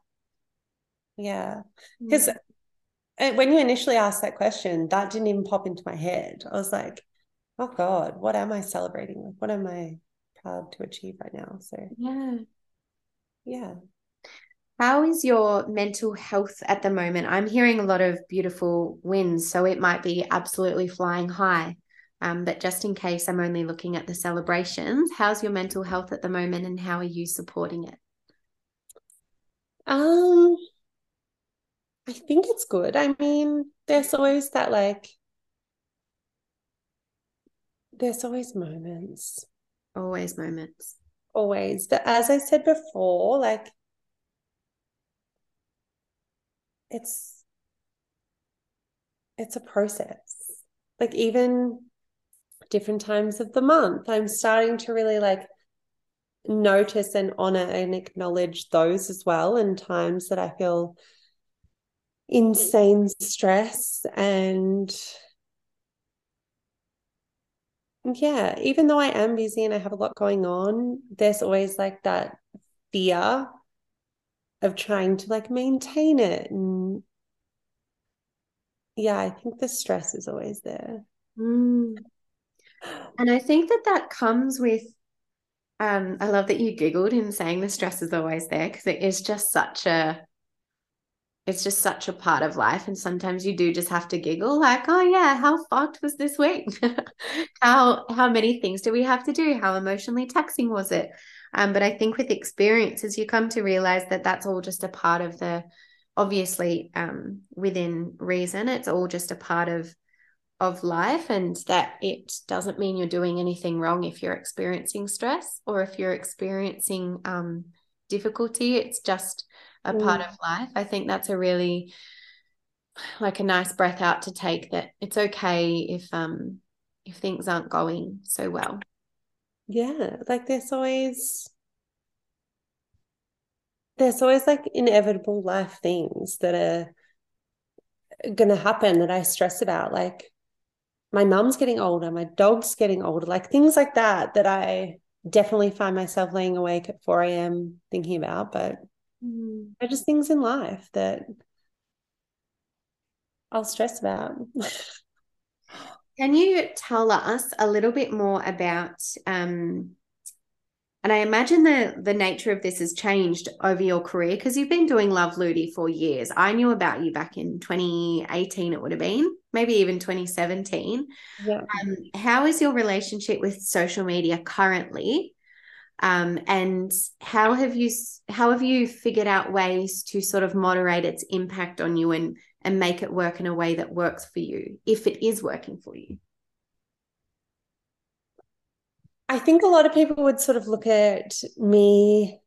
Speaker 2: Yeah. Because mm. when you initially asked that question, that didn't even pop into my head. I was like, oh God, what am I celebrating? Like, what am I proud to achieve right now? So,
Speaker 1: yeah.
Speaker 2: Yeah.
Speaker 1: How is your mental health at the moment? I'm hearing a lot of beautiful wins, so it might be absolutely flying high. Um, but just in case I'm only looking at the celebrations, how's your mental health at the moment and how are you supporting it?
Speaker 2: Um, I think it's good. I mean, there's always that like there's always moments.
Speaker 1: Always moments.
Speaker 2: Always. But as I said before, like it's it's a process. Like even different times of the month, I'm starting to really like notice and honor and acknowledge those as well and times that I feel insane stress and yeah, even though I am busy and I have a lot going on, there's always like that fear of trying to like maintain it. And yeah, I think the stress is always there.
Speaker 1: Mm. And I think that that comes with, um, I love that you giggled in saying the stress is always there because it is just such a it's just such a part of life and sometimes you do just have to giggle like oh yeah how fucked was this week? How how many things do we have to do? How emotionally taxing was it? Um, but i think with experiences you come to realize that that's all just a part of the obviously um, within reason it's all just a part of of life and that it doesn't mean you're doing anything wrong if you're experiencing stress or if you're experiencing um, difficulty it's just a mm. part of life. I think that's a really like a nice breath out to take that it's okay if um if things aren't going so well.
Speaker 2: Yeah, like there's always there's always like inevitable life things that are going to happen that I stress about like my mum's getting older, my dog's getting older, like things like that that I definitely find myself laying awake at 4 a.m. thinking about, but Mm. They're just things in life that I'll stress about.
Speaker 1: Can you tell us a little bit more about um, and I imagine the the nature of this has changed over your career because you've been doing Love Ludie for years. I knew about you back in 2018, it would have been, maybe even 2017. Yeah. Um, how is your relationship with social media currently? Um, and how have you how have you figured out ways to sort of moderate its impact on you and and make it work in a way that works for you if it is working for you?
Speaker 2: I think a lot of people would sort of look at me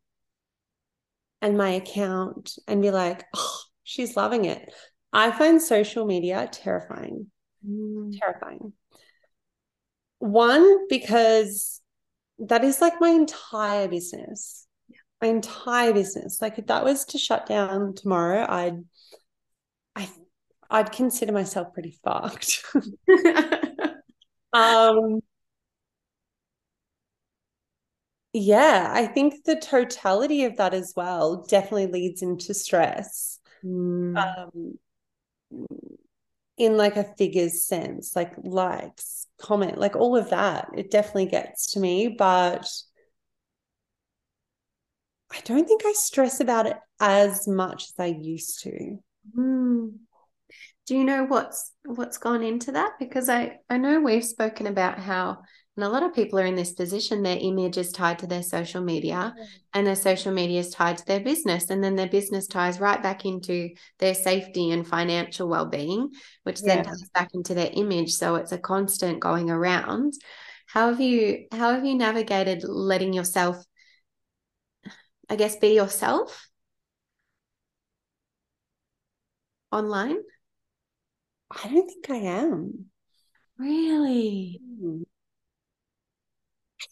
Speaker 2: and my account and be like oh she's loving it. I find social media terrifying. Mm. terrifying. One because that is like my entire business. My entire business. Like if that was to shut down tomorrow, I'd I I'd consider myself pretty fucked. um yeah, I think the totality of that as well definitely leads into stress. Mm. Um in like a figures sense, like likes, comment, like all of that. It definitely gets to me, but I don't think I stress about it as much as I used to.
Speaker 1: Mm. Do you know what's what's gone into that? Because I I know we've spoken about how and a lot of people are in this position. Their image is tied to their social media, mm. and their social media is tied to their business. And then their business ties right back into their safety and financial well being, which yeah. then ties back into their image. So it's a constant going around. How have you how have you navigated letting yourself, I guess, be yourself online?
Speaker 2: I don't think I am.
Speaker 1: Really? Mm.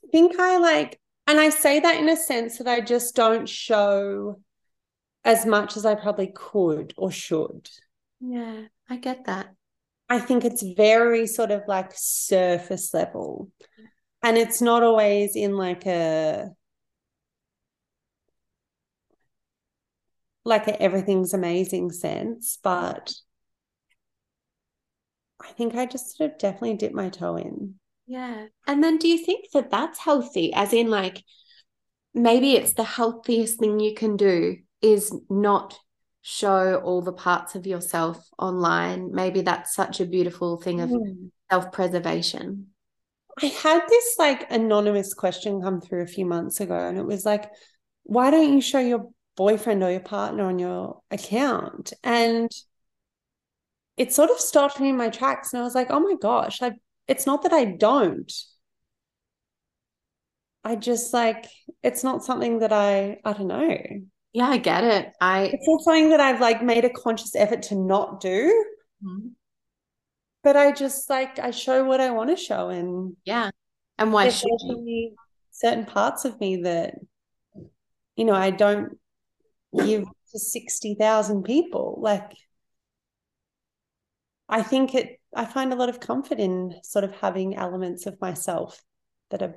Speaker 2: Mm think I like, and I say that in a sense that I just don't show as much as I probably could or should.
Speaker 1: Yeah, I get that.
Speaker 2: I think it's very sort of like surface level. And it's not always in like a like a everything's amazing sense, but I think I just sort of definitely dip my toe in.
Speaker 1: Yeah. And then do you think that that's healthy? As in, like, maybe it's the healthiest thing you can do is not show all the parts of yourself online. Maybe that's such a beautiful thing of mm. self preservation.
Speaker 2: I had this like anonymous question come through a few months ago, and it was like, why don't you show your boyfriend or your partner on your account? And it sort of stopped me in my tracks. And I was like, oh my gosh, like it's not that I don't. I just like it's not something that I I don't know.
Speaker 1: Yeah, I get it. I
Speaker 2: it's not something that I've like made a conscious effort to not do. Mm-hmm. but I just like I show what I want to show and
Speaker 1: yeah. And why should
Speaker 2: you? certain parts of me that you know I don't give to 60,000 people like I think it I find a lot of comfort in sort of having elements of myself that are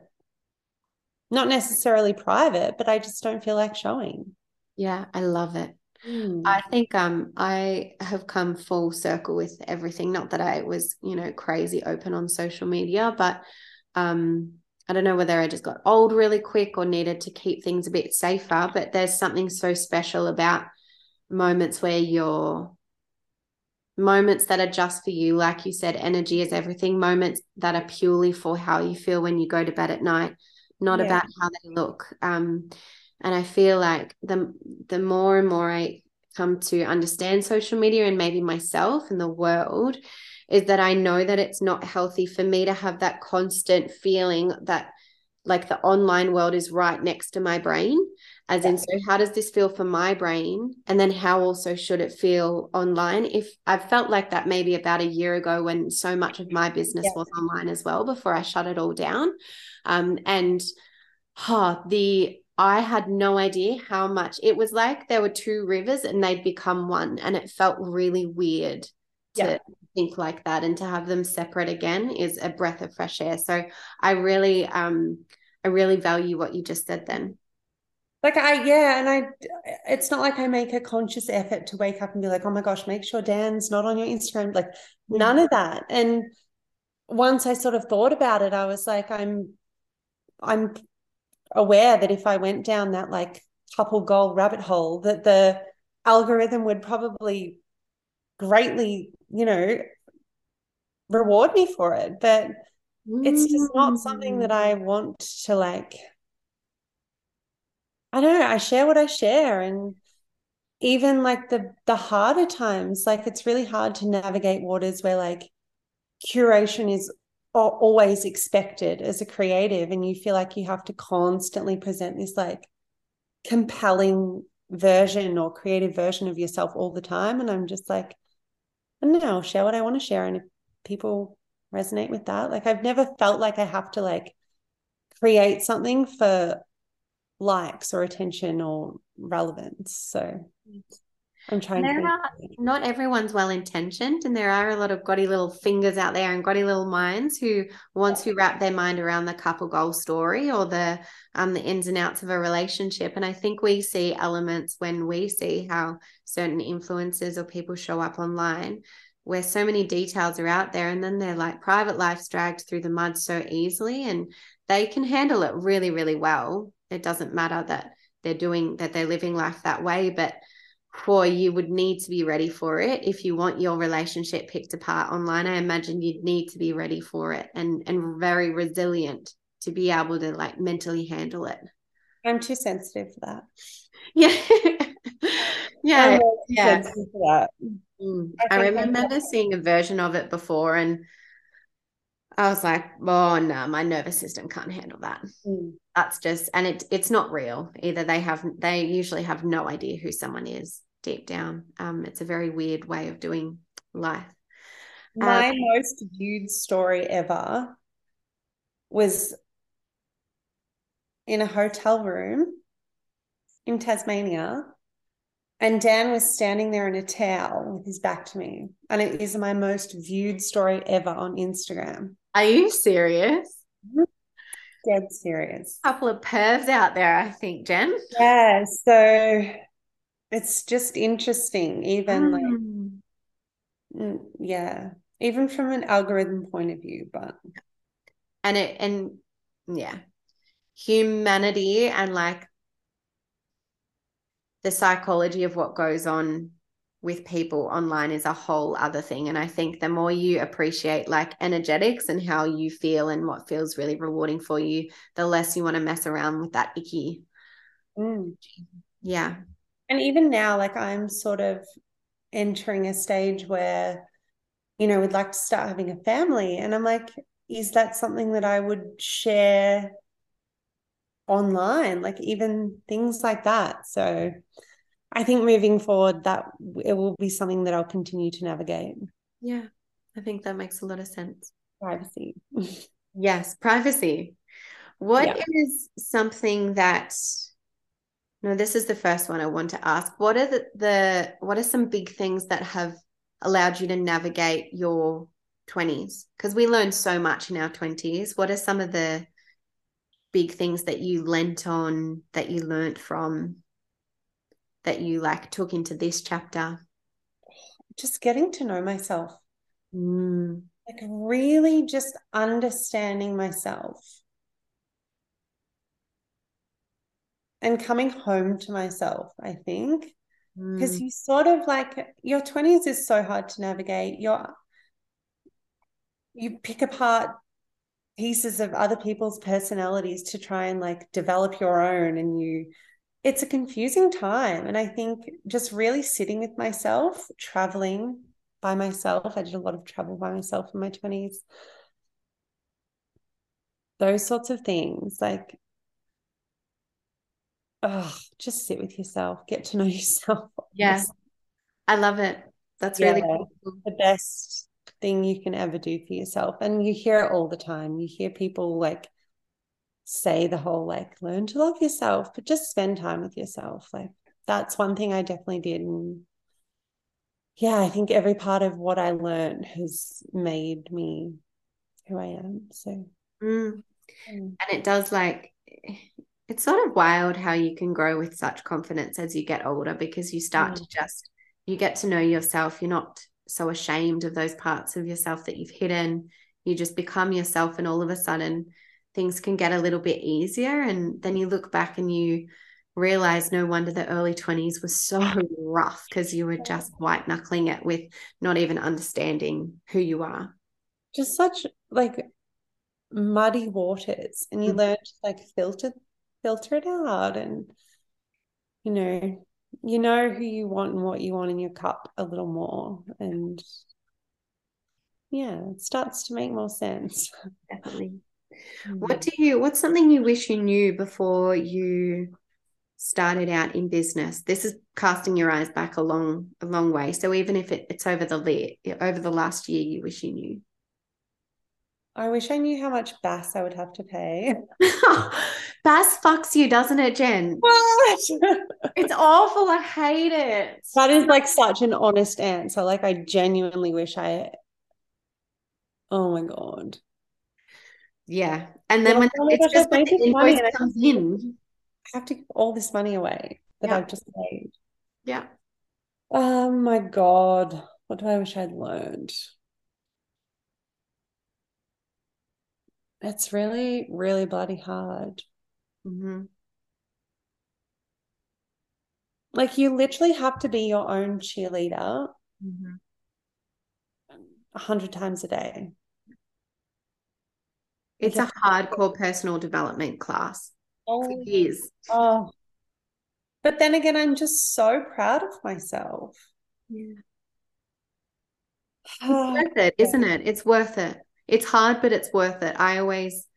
Speaker 2: not necessarily private, but I just don't feel like showing.
Speaker 1: Yeah, I love it. Mm. I think um I have come full circle with everything. Not that I was, you know, crazy open on social media, but um I don't know whether I just got old really quick or needed to keep things a bit safer, but there's something so special about moments where you're moments that are just for you. Like you said, energy is everything, moments that are purely for how you feel when you go to bed at night, not yeah. about how they look. Um, and I feel like the the more and more I come to understand social media and maybe myself and the world, is that I know that it's not healthy for me to have that constant feeling that like the online world is right next to my brain as in so how does this feel for my brain? And then how also should it feel online? If i've felt like that maybe about a year ago when so much of my business yeah. was online as well before i shut it all down. Um, and huh, the i had no idea how much it was like there were two rivers and they'd become one and it felt really weird to yeah. think like that and to have them separate again is a breath of fresh air. So i really um i really value what you just said then
Speaker 2: like I yeah, and I it's not like I make a conscious effort to wake up and be like, oh my gosh, make sure Dan's not on your Instagram. Like none of that. And once I sort of thought about it, I was like, I'm I'm aware that if I went down that like couple goal rabbit hole, that the algorithm would probably greatly, you know, reward me for it. But it's just not something that mm. I want to like I don't know, I share what I share and even like the the harder times, like it's really hard to navigate waters where like curation is always expected as a creative and you feel like you have to constantly present this like compelling version or creative version of yourself all the time and i'm just like i don't know i'll share what i want to share and if people resonate with that like i've never felt like i have to like create something for likes or attention or relevance. So I'm trying
Speaker 1: there
Speaker 2: to.
Speaker 1: Are, not everyone's well intentioned, and there are a lot of gaudy little fingers out there and gaudy little minds who want to wrap their mind around the couple goal story or the um the ins and outs of a relationship. And I think we see elements when we see how certain influences or people show up online where so many details are out there and then their like private life's dragged through the mud so easily and they can handle it really really well it doesn't matter that they're doing that they're living life that way but for you would need to be ready for it if you want your relationship picked apart online. I imagine you'd need to be ready for it and and very resilient to be able to like mentally handle it.
Speaker 2: I'm too sensitive for that.
Speaker 1: Yeah. Yeah. Yeah. mm. I, I remember seeing a version of it before and I was like, oh no, my nervous system can't handle that. Mm. That's just, and it it's not real either. They have they usually have no idea who someone is deep down. Um, it's a very weird way of doing life.
Speaker 2: My um, most viewed story ever was in a hotel room in Tasmania. And Dan was standing there in a towel with his back to me. And it is my most viewed story ever on Instagram.
Speaker 1: Are you serious?
Speaker 2: Dead serious.
Speaker 1: A couple of pervs out there, I think, Jen.
Speaker 2: Yeah. So it's just interesting, even mm. like, yeah, even from an algorithm point of view, but.
Speaker 1: And it, and yeah, humanity and like the psychology of what goes on with people online is a whole other thing. And I think the more you appreciate like energetics and how you feel and what feels really rewarding for you, the less you want to mess around with that icky. Mm. Yeah.
Speaker 2: And even now, like I'm sort of entering a stage where, you know, we'd like to start having a family. And I'm like, is that something that I would share online? Like even things like that. So I think moving forward, that it will be something that I'll continue to navigate.
Speaker 1: Yeah, I think that makes a lot of sense.
Speaker 2: Privacy.
Speaker 1: yes, privacy. What yeah. is something that no, this is the first one I want to ask. What are the, the what are some big things that have allowed you to navigate your 20s? Because we learn so much in our 20s. What are some of the big things that you lent on, that you learnt from, that you like took into this chapter?
Speaker 2: Just getting to know myself.
Speaker 1: Mm.
Speaker 2: Like really just understanding myself and coming home to myself, I think. Because mm. you sort of like your 20s is so hard to navigate. You're you pick apart pieces of other people's personalities to try and like develop your own and you it's a confusing time and i think just really sitting with myself traveling by myself i did a lot of travel by myself in my 20s those sorts of things like oh, just sit with yourself, get to know yourself.
Speaker 1: Yeah. I love it. That's yeah, really cool.
Speaker 2: the best thing you can ever do for yourself. And you hear it all the time. You hear people like say the whole like learn to love yourself, but just spend time with yourself. Like that's one thing I definitely did. And yeah, I think every part of what I learned has made me who I am. So
Speaker 1: mm. And it does like it's sort of wild how you can grow with such confidence as you get older because you start mm. to just you get to know yourself you're not so ashamed of those parts of yourself that you've hidden. You just become yourself and all of a sudden things can get a little bit easier. And then you look back and you realize no wonder the early 20s was so rough because you were just white knuckling it with not even understanding who you are.
Speaker 2: Just such like muddy waters. And you mm. learn to like filter filter it out and you know you know who you want and what you want in your cup a little more. And yeah it starts to make more sense.
Speaker 1: Definitely. Mm-hmm. what do you what's something you wish you knew before you started out in business? This is casting your eyes back a long a long way. So even if it, it's over the over the last year you wish you knew
Speaker 2: I wish I knew how much BAS I would have to pay.
Speaker 1: BAS fucks you, doesn't it, Jen? What? it's awful. I hate it.
Speaker 2: That is like such an honest answer. Like I genuinely wish I Oh my god.
Speaker 1: Yeah. And then when oh it's just when the invoice comes in.
Speaker 2: I have to give all this money away that yeah. I've just made.
Speaker 1: Yeah.
Speaker 2: Oh my god. What do I wish I'd learned? It's really, really bloody hard.
Speaker 1: Mm-hmm.
Speaker 2: Like you literally have to be your own cheerleader
Speaker 1: mm-hmm.
Speaker 2: a hundred times a day.
Speaker 1: It's a hardcore personal development class.
Speaker 2: Oh, it is. Oh. But then again, I'm just so proud of myself.
Speaker 1: Yeah. It's worth it, isn't it? It's worth it it's hard, but it's worth it. I always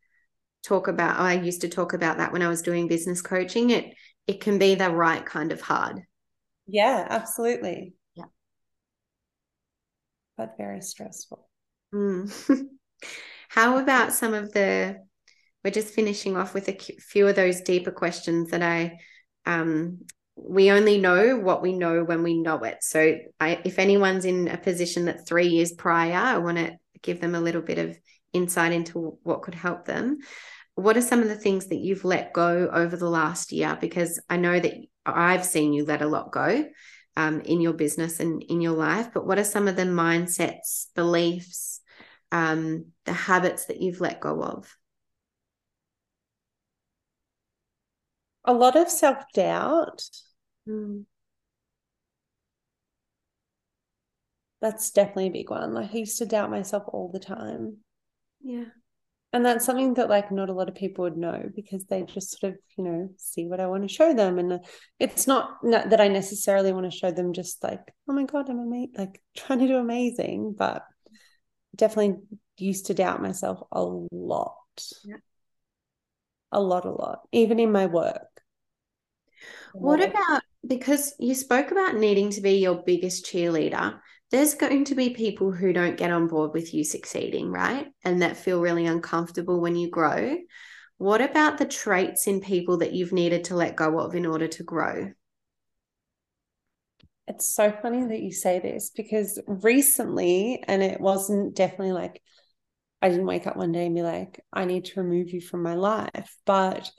Speaker 1: talk about, I used to talk about that when I was doing business coaching. It it can be the right kind of hard.
Speaker 2: Yeah, absolutely.
Speaker 1: Yeah.
Speaker 2: But very stressful.
Speaker 1: Mm. How about some of the we're just finishing off with a few of those deeper questions that I um we only know what we know when we know it. So I, if anyone's in a position that three years prior, I want to give them a little bit of insight into what could help them. What are some of the things that you've let go over the last year? Because I know that I've seen you let a lot go um, in your business and in your life, but what are some of the mindsets, beliefs, um, the habits that you've let go of?
Speaker 2: A lot of self doubt.
Speaker 1: Mm.
Speaker 2: That's definitely a big one. Like I used to doubt myself all the time.
Speaker 1: Yeah.
Speaker 2: And that's something that like not a lot of people would know because they just sort of, you know, see what I want to show them. And uh, it's not, not that I necessarily want to show them just like, oh my God, I'm amazing, like trying to do amazing, but definitely used to doubt myself a lot.
Speaker 1: Yeah.
Speaker 2: A lot, a lot, even in my work.
Speaker 1: What about because you spoke about needing to be your biggest cheerleader there's going to be people who don't get on board with you succeeding, right? And that feel really uncomfortable when you grow. What about the traits in people that you've needed to let go of in order to grow?
Speaker 2: It's so funny that you say this because recently, and it wasn't definitely like I didn't wake up one day and be like, I need to remove you from my life. But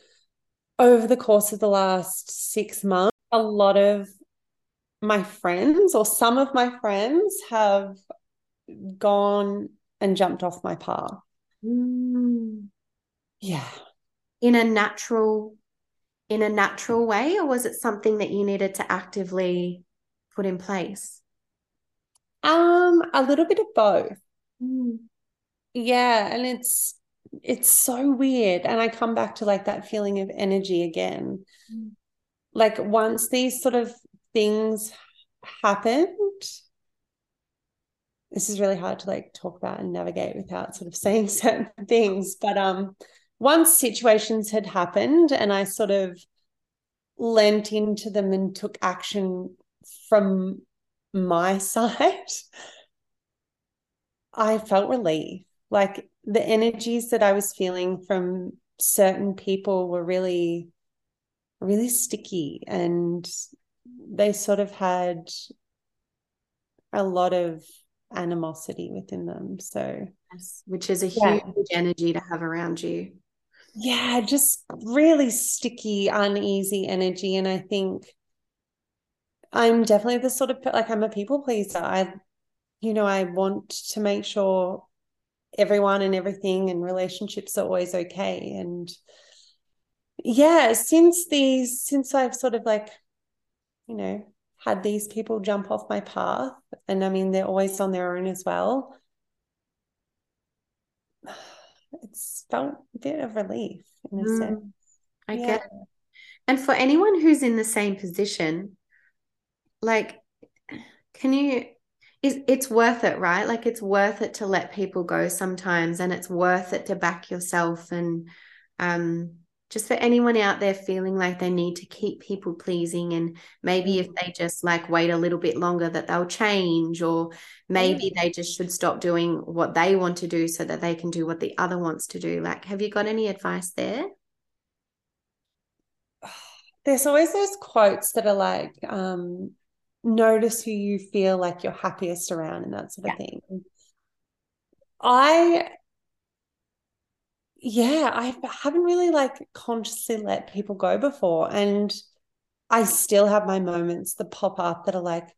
Speaker 2: over the course of the last six months, a lot of my friends or some of my friends have gone and jumped off my path.
Speaker 1: Mm.
Speaker 2: Yeah.
Speaker 1: In a natural in a natural way or was it something that you needed to actively put in place?
Speaker 2: Um a little bit of both.
Speaker 1: Mm.
Speaker 2: Yeah, and it's it's so weird and I come back to like that feeling of energy again.
Speaker 1: Mm.
Speaker 2: Like once these sort of things happened. This is really hard to like talk about and navigate without sort of saying certain things but um once situations had happened and i sort of lent into them and took action from my side i felt relief. Like the energies that i was feeling from certain people were really really sticky and they sort of had a lot of animosity within them. So,
Speaker 1: yes, which is a yeah. huge energy to have around you.
Speaker 2: Yeah, just really sticky, uneasy energy. And I think I'm definitely the sort of like I'm a people pleaser. I, you know, I want to make sure everyone and everything and relationships are always okay. And yeah, since these, since I've sort of like you know, had these people jump off my path. And I mean, they're always on their own as well. It's felt a bit of relief in a mm, sense.
Speaker 1: I yeah. get it. And for anyone who's in the same position, like, can you Is, it's worth it, right? Like it's worth it to let people go sometimes, and it's worth it to back yourself and um just for anyone out there feeling like they need to keep people pleasing and maybe if they just like wait a little bit longer that they'll change or maybe they just should stop doing what they want to do so that they can do what the other wants to do. Like have you got any advice there?
Speaker 2: There's always those quotes that are like um, notice who you feel like you're happiest around and that sort of yeah. thing. I yeah, I haven't really like consciously let people go before. And I still have my moments that pop up that are like,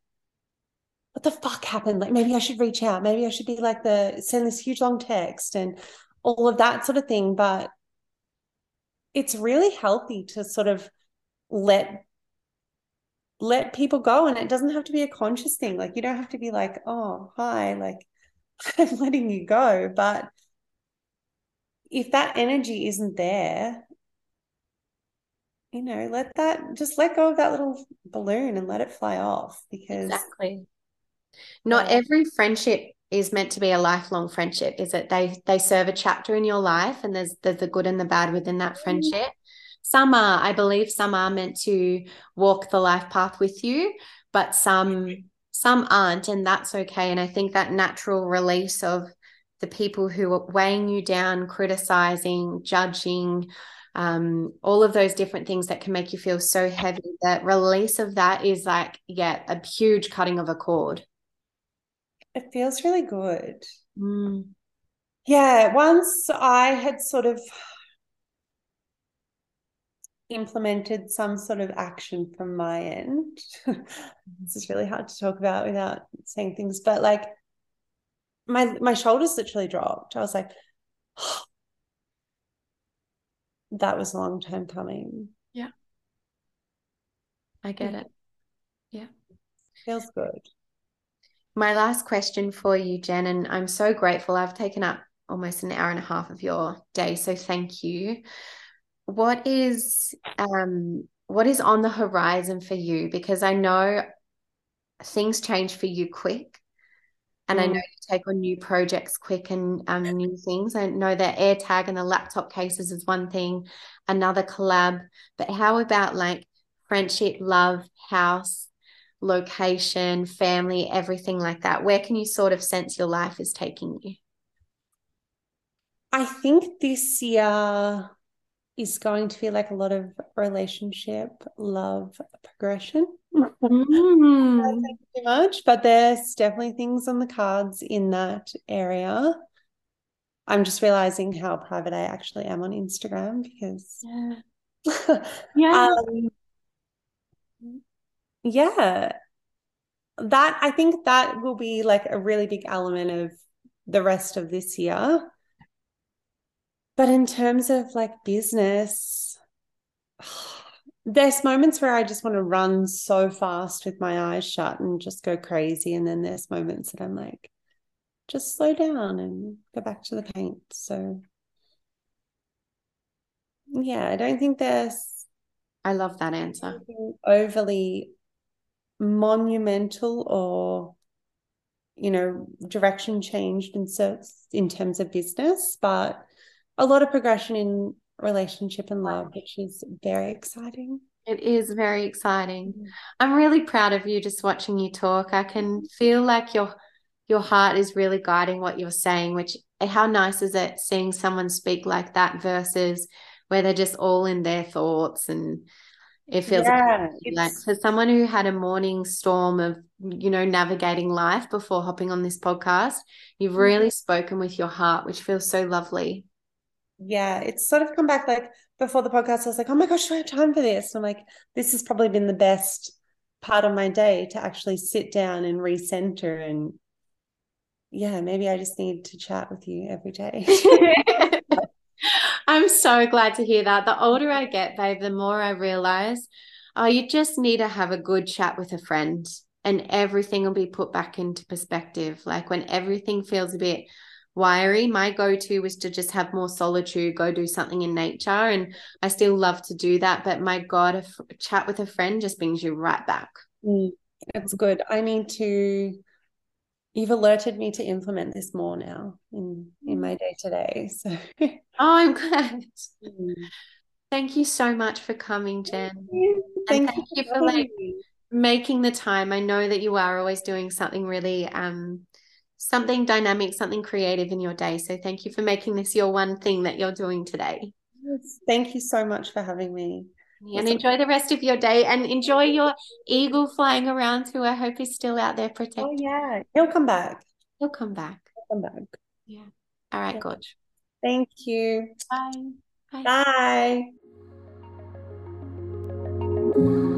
Speaker 2: what the fuck happened? Like maybe I should reach out. Maybe I should be like the send this huge long text and all of that sort of thing. But it's really healthy to sort of let let people go and it doesn't have to be a conscious thing like you don't have to be like oh hi like i'm letting you go but if that energy isn't there, you know, let that just let go of that little balloon and let it fly off because
Speaker 1: exactly. Not uh, every friendship is meant to be a lifelong friendship, is it? They they serve a chapter in your life, and there's there's the good and the bad within that mm-hmm. friendship. Some are, I believe, some are meant to walk the life path with you, but some some aren't, and that's okay. And I think that natural release of the people who are weighing you down, criticizing, judging, um, all of those different things that can make you feel so heavy. That release of that is like, yeah, a huge cutting of a cord.
Speaker 2: It feels really good.
Speaker 1: Mm.
Speaker 2: Yeah, once I had sort of implemented some sort of action from my end. this is really hard to talk about without saying things, but like my my shoulders literally dropped. I was like, oh, that was a long time coming.
Speaker 1: Yeah. I get it. Yeah.
Speaker 2: Feels good.
Speaker 1: My last question for you, Jen, and I'm so grateful. I've taken up almost an hour and a half of your day. So thank you. What is um what is on the horizon for you? Because I know things change for you quick and mm. I know you take on new projects quick and um, new things. I know that AirTag and the laptop cases is one thing, another collab. But how about like friendship, love, house, location, family, everything like that? Where can you sort of sense your life is taking you?
Speaker 2: I think this year is going to feel like a lot of relationship, love, progression. Mm. too much, but there's definitely things on the cards in that area. I'm just realizing how private I actually am on Instagram because
Speaker 1: yeah, yeah.
Speaker 2: um, yeah that i think that will be like a really big element of the rest of this year but in terms of like business there's moments where i just want to run so fast with my eyes shut and just go crazy and then there's moments that i'm like just slow down and go back to the paint. So yeah i don't think there's
Speaker 1: i love that answer.
Speaker 2: overly monumental or you know direction changed in in terms of business but a lot of progression in relationship and love which is very exciting.
Speaker 1: It is very exciting. Mm-hmm. i'm really proud of you just watching you talk. I can feel like your your heart is really guiding what you're saying which how nice is it seeing someone speak like that versus where they're just all in their thoughts and it feels yeah, like for someone who had a morning storm of you know navigating life before hopping on this podcast you've really spoken with your heart which feels so lovely
Speaker 2: yeah it's sort of come back like before the podcast i was like oh my gosh do i have time for this and i'm like this has probably been the best part of my day to actually sit down and recenter and yeah maybe i just need to chat with you every day
Speaker 1: I'm so glad to hear that. The older I get, babe, the more I realize, oh, you just need to have a good chat with a friend and everything will be put back into perspective. Like when everything feels a bit wiry, my go to was to just have more solitude, go do something in nature. And I still love to do that. But my God, a f- chat with a friend just brings you right back.
Speaker 2: Mm, that's good. I need to you've alerted me to implement this more now in in my day to day so
Speaker 1: oh i'm glad mm. thank you so much for coming jen
Speaker 2: thank, thank you,
Speaker 1: for like making the time i know that you are always doing something really um something dynamic something creative in your day so thank you for making this your one thing that you're doing today
Speaker 2: yes, thank you so much for having me
Speaker 1: and enjoy the rest of your day and enjoy your eagle flying around who I hope is still out there protecting. Oh,
Speaker 2: yeah. He'll come back.
Speaker 1: He'll come back.
Speaker 2: He'll come back.
Speaker 1: Yeah. All right, yeah.
Speaker 2: Thank you.
Speaker 1: Bye.
Speaker 2: Bye. Bye.